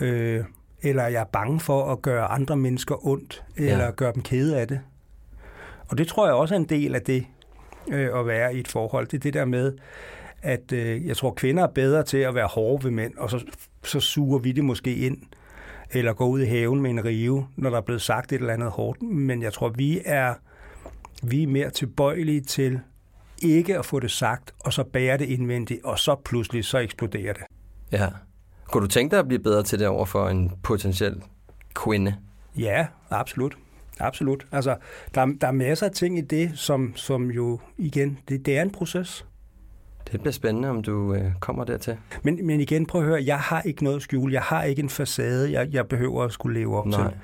øh, eller jeg er bange for at gøre andre mennesker ondt, eller ja. gøre dem kede af det. Og det tror jeg også er en del af det, øh, at være i et forhold. Det er det der med, at øh, jeg tror, kvinder er bedre til at være hårde ved mænd, og så, så suger vi det måske ind, eller går ud i haven med en rive, når der er blevet sagt et eller andet hårdt. Men jeg tror, vi er vi er mere tilbøjelige til ikke at få det sagt, og så bære det indvendigt, og så pludselig så eksploderer det. Ja. Kunne du tænke dig at blive bedre til det over for en potentiel kvinde? Ja, absolut. Absolut. Altså, der, der er masser af ting i det, som, som jo igen, det, det er en proces. Det bliver spændende, om du øh, kommer dertil. Men, men igen, prøv at høre, jeg har ikke noget skjul. Jeg har ikke en facade, jeg, jeg behøver at skulle leve op Nej. til.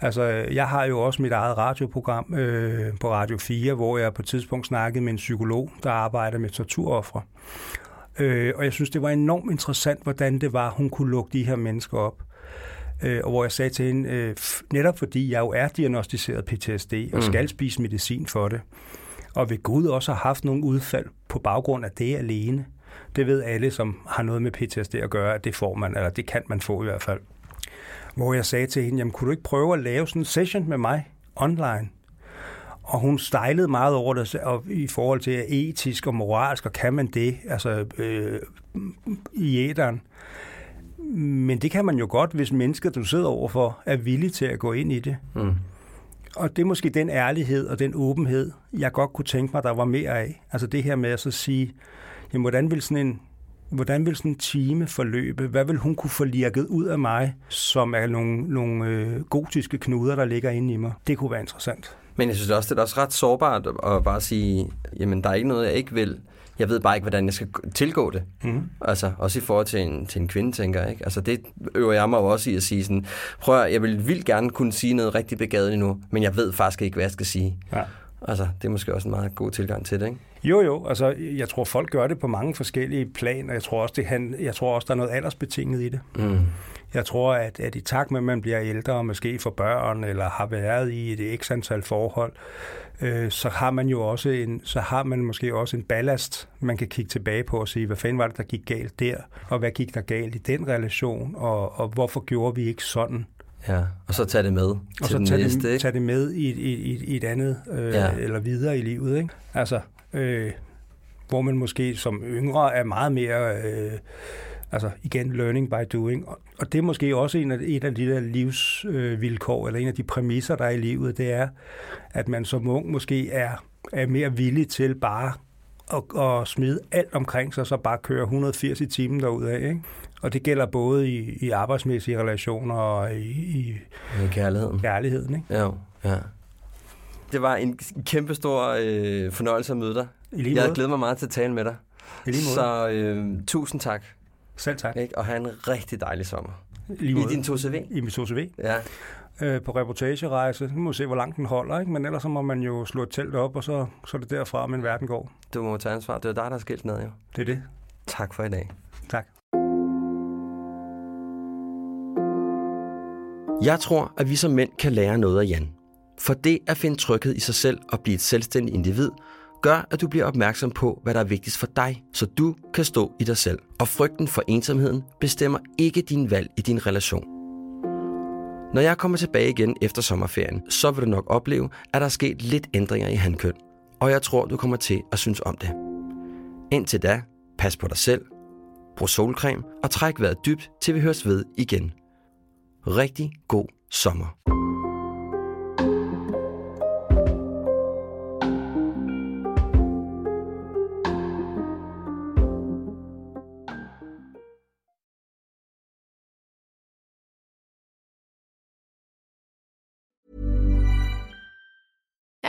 Altså, jeg har jo også mit eget radioprogram øh, på Radio 4, hvor jeg på et tidspunkt snakkede med en psykolog, der arbejder med torturoffre. Øh, og jeg synes, det var enormt interessant, hvordan det var, hun kunne lukke de her mennesker op. Øh, og hvor jeg sagde til hende, øh, netop fordi jeg jo er diagnostiseret PTSD og mm. skal spise medicin for det, og ved Gud også har haft nogle udfald på baggrund af det alene. Det ved alle, som har noget med PTSD at gøre, at det får man, eller det kan man få i hvert fald. Hvor jeg sagde til hende, jamen kunne du ikke prøve at lave sådan en session med mig online? Og hun stejlede meget over det og i forhold til etisk og moralsk, og kan man det, altså øh, i æderen. Men det kan man jo godt, hvis mennesker, du sidder overfor, er villige til at gå ind i det. Mm og det er måske den ærlighed og den åbenhed, jeg godt kunne tænke mig, der var mere af. Altså det her med at så sige, jamen, hvordan vil sådan en hvordan vil sådan en time forløbe? Hvad vil hun kunne få lirket ud af mig, som er nogle, nogle øh, gotiske knuder, der ligger inde i mig? Det kunne være interessant. Men jeg synes også, det er også ret sårbart at bare sige, jamen der er ikke noget, jeg ikke vil. Jeg ved bare ikke, hvordan jeg skal tilgå det. Mm. Altså, også i forhold til en, til en kvinde, tænker jeg. Ikke? Altså, det øver jeg mig jo også i at sige sådan, prøv at, jeg vil vildt gerne kunne sige noget rigtig begavet nu, men jeg ved faktisk ikke, hvad jeg skal sige. Ja. Altså, det er måske også en meget god tilgang til det, ikke? Jo, jo. Altså, jeg tror, folk gør det på mange forskellige planer. Jeg tror også, det han, jeg tror også der er noget aldersbetinget i det. Mm. Jeg tror, at, at i takt med, at man bliver ældre, og måske får børn, eller har været i et x antal forhold, øh, så har man jo også en, så har man måske også en ballast, man kan kigge tilbage på og sige, hvad fanden var det, der gik galt der, og hvad gik der galt i den relation, og, og hvorfor gjorde vi ikke sådan? Ja, og så tage det med og til så tage næste, det, ikke? tage det med i, i, i, i et andet, øh, ja. eller videre i livet, ikke? Altså, øh, hvor man måske som yngre er meget mere, øh, altså igen, learning by doing. Og det er måske også en af, en af de der livsvilkår, øh, eller en af de præmisser, der er i livet, det er, at man som ung måske er, er mere villig til bare at, at smide alt omkring sig, så bare køre 180 i timen derudad, ikke? Og det gælder både i, i arbejdsmæssige relationer og i, i, I kærligheden. kærligheden ikke? Ja, ja. Det var en kæmpe stor øh, fornøjelse at møde dig. Jeg glæder mig meget til at tale med dig. Så øh, tusind tak. Selv tak. Ikke? Og have en rigtig dejlig sommer. I, I din 2CV. I min 2CV. Ja. Øh, på reportagerejse. Nu må se, hvor langt den holder, ikke? men ellers så må man jo slå et telt op, og så, så er det derfra, min verden går. Du må tage ansvar. Det er dig, der har skilt ned, jo. Det er det. Tak for i dag. Tak. Jeg tror, at vi som mænd kan lære noget af Jan. For det at finde tryghed i sig selv og blive et selvstændigt individ, gør, at du bliver opmærksom på, hvad der er vigtigst for dig, så du kan stå i dig selv. Og frygten for ensomheden bestemmer ikke din valg i din relation. Når jeg kommer tilbage igen efter sommerferien, så vil du nok opleve, at der er sket lidt ændringer i handkøn. Og jeg tror, du kommer til at synes om det. Indtil da, pas på dig selv, brug solcreme og træk vejret dybt, til vi høres ved igen. Rigtig god sommer.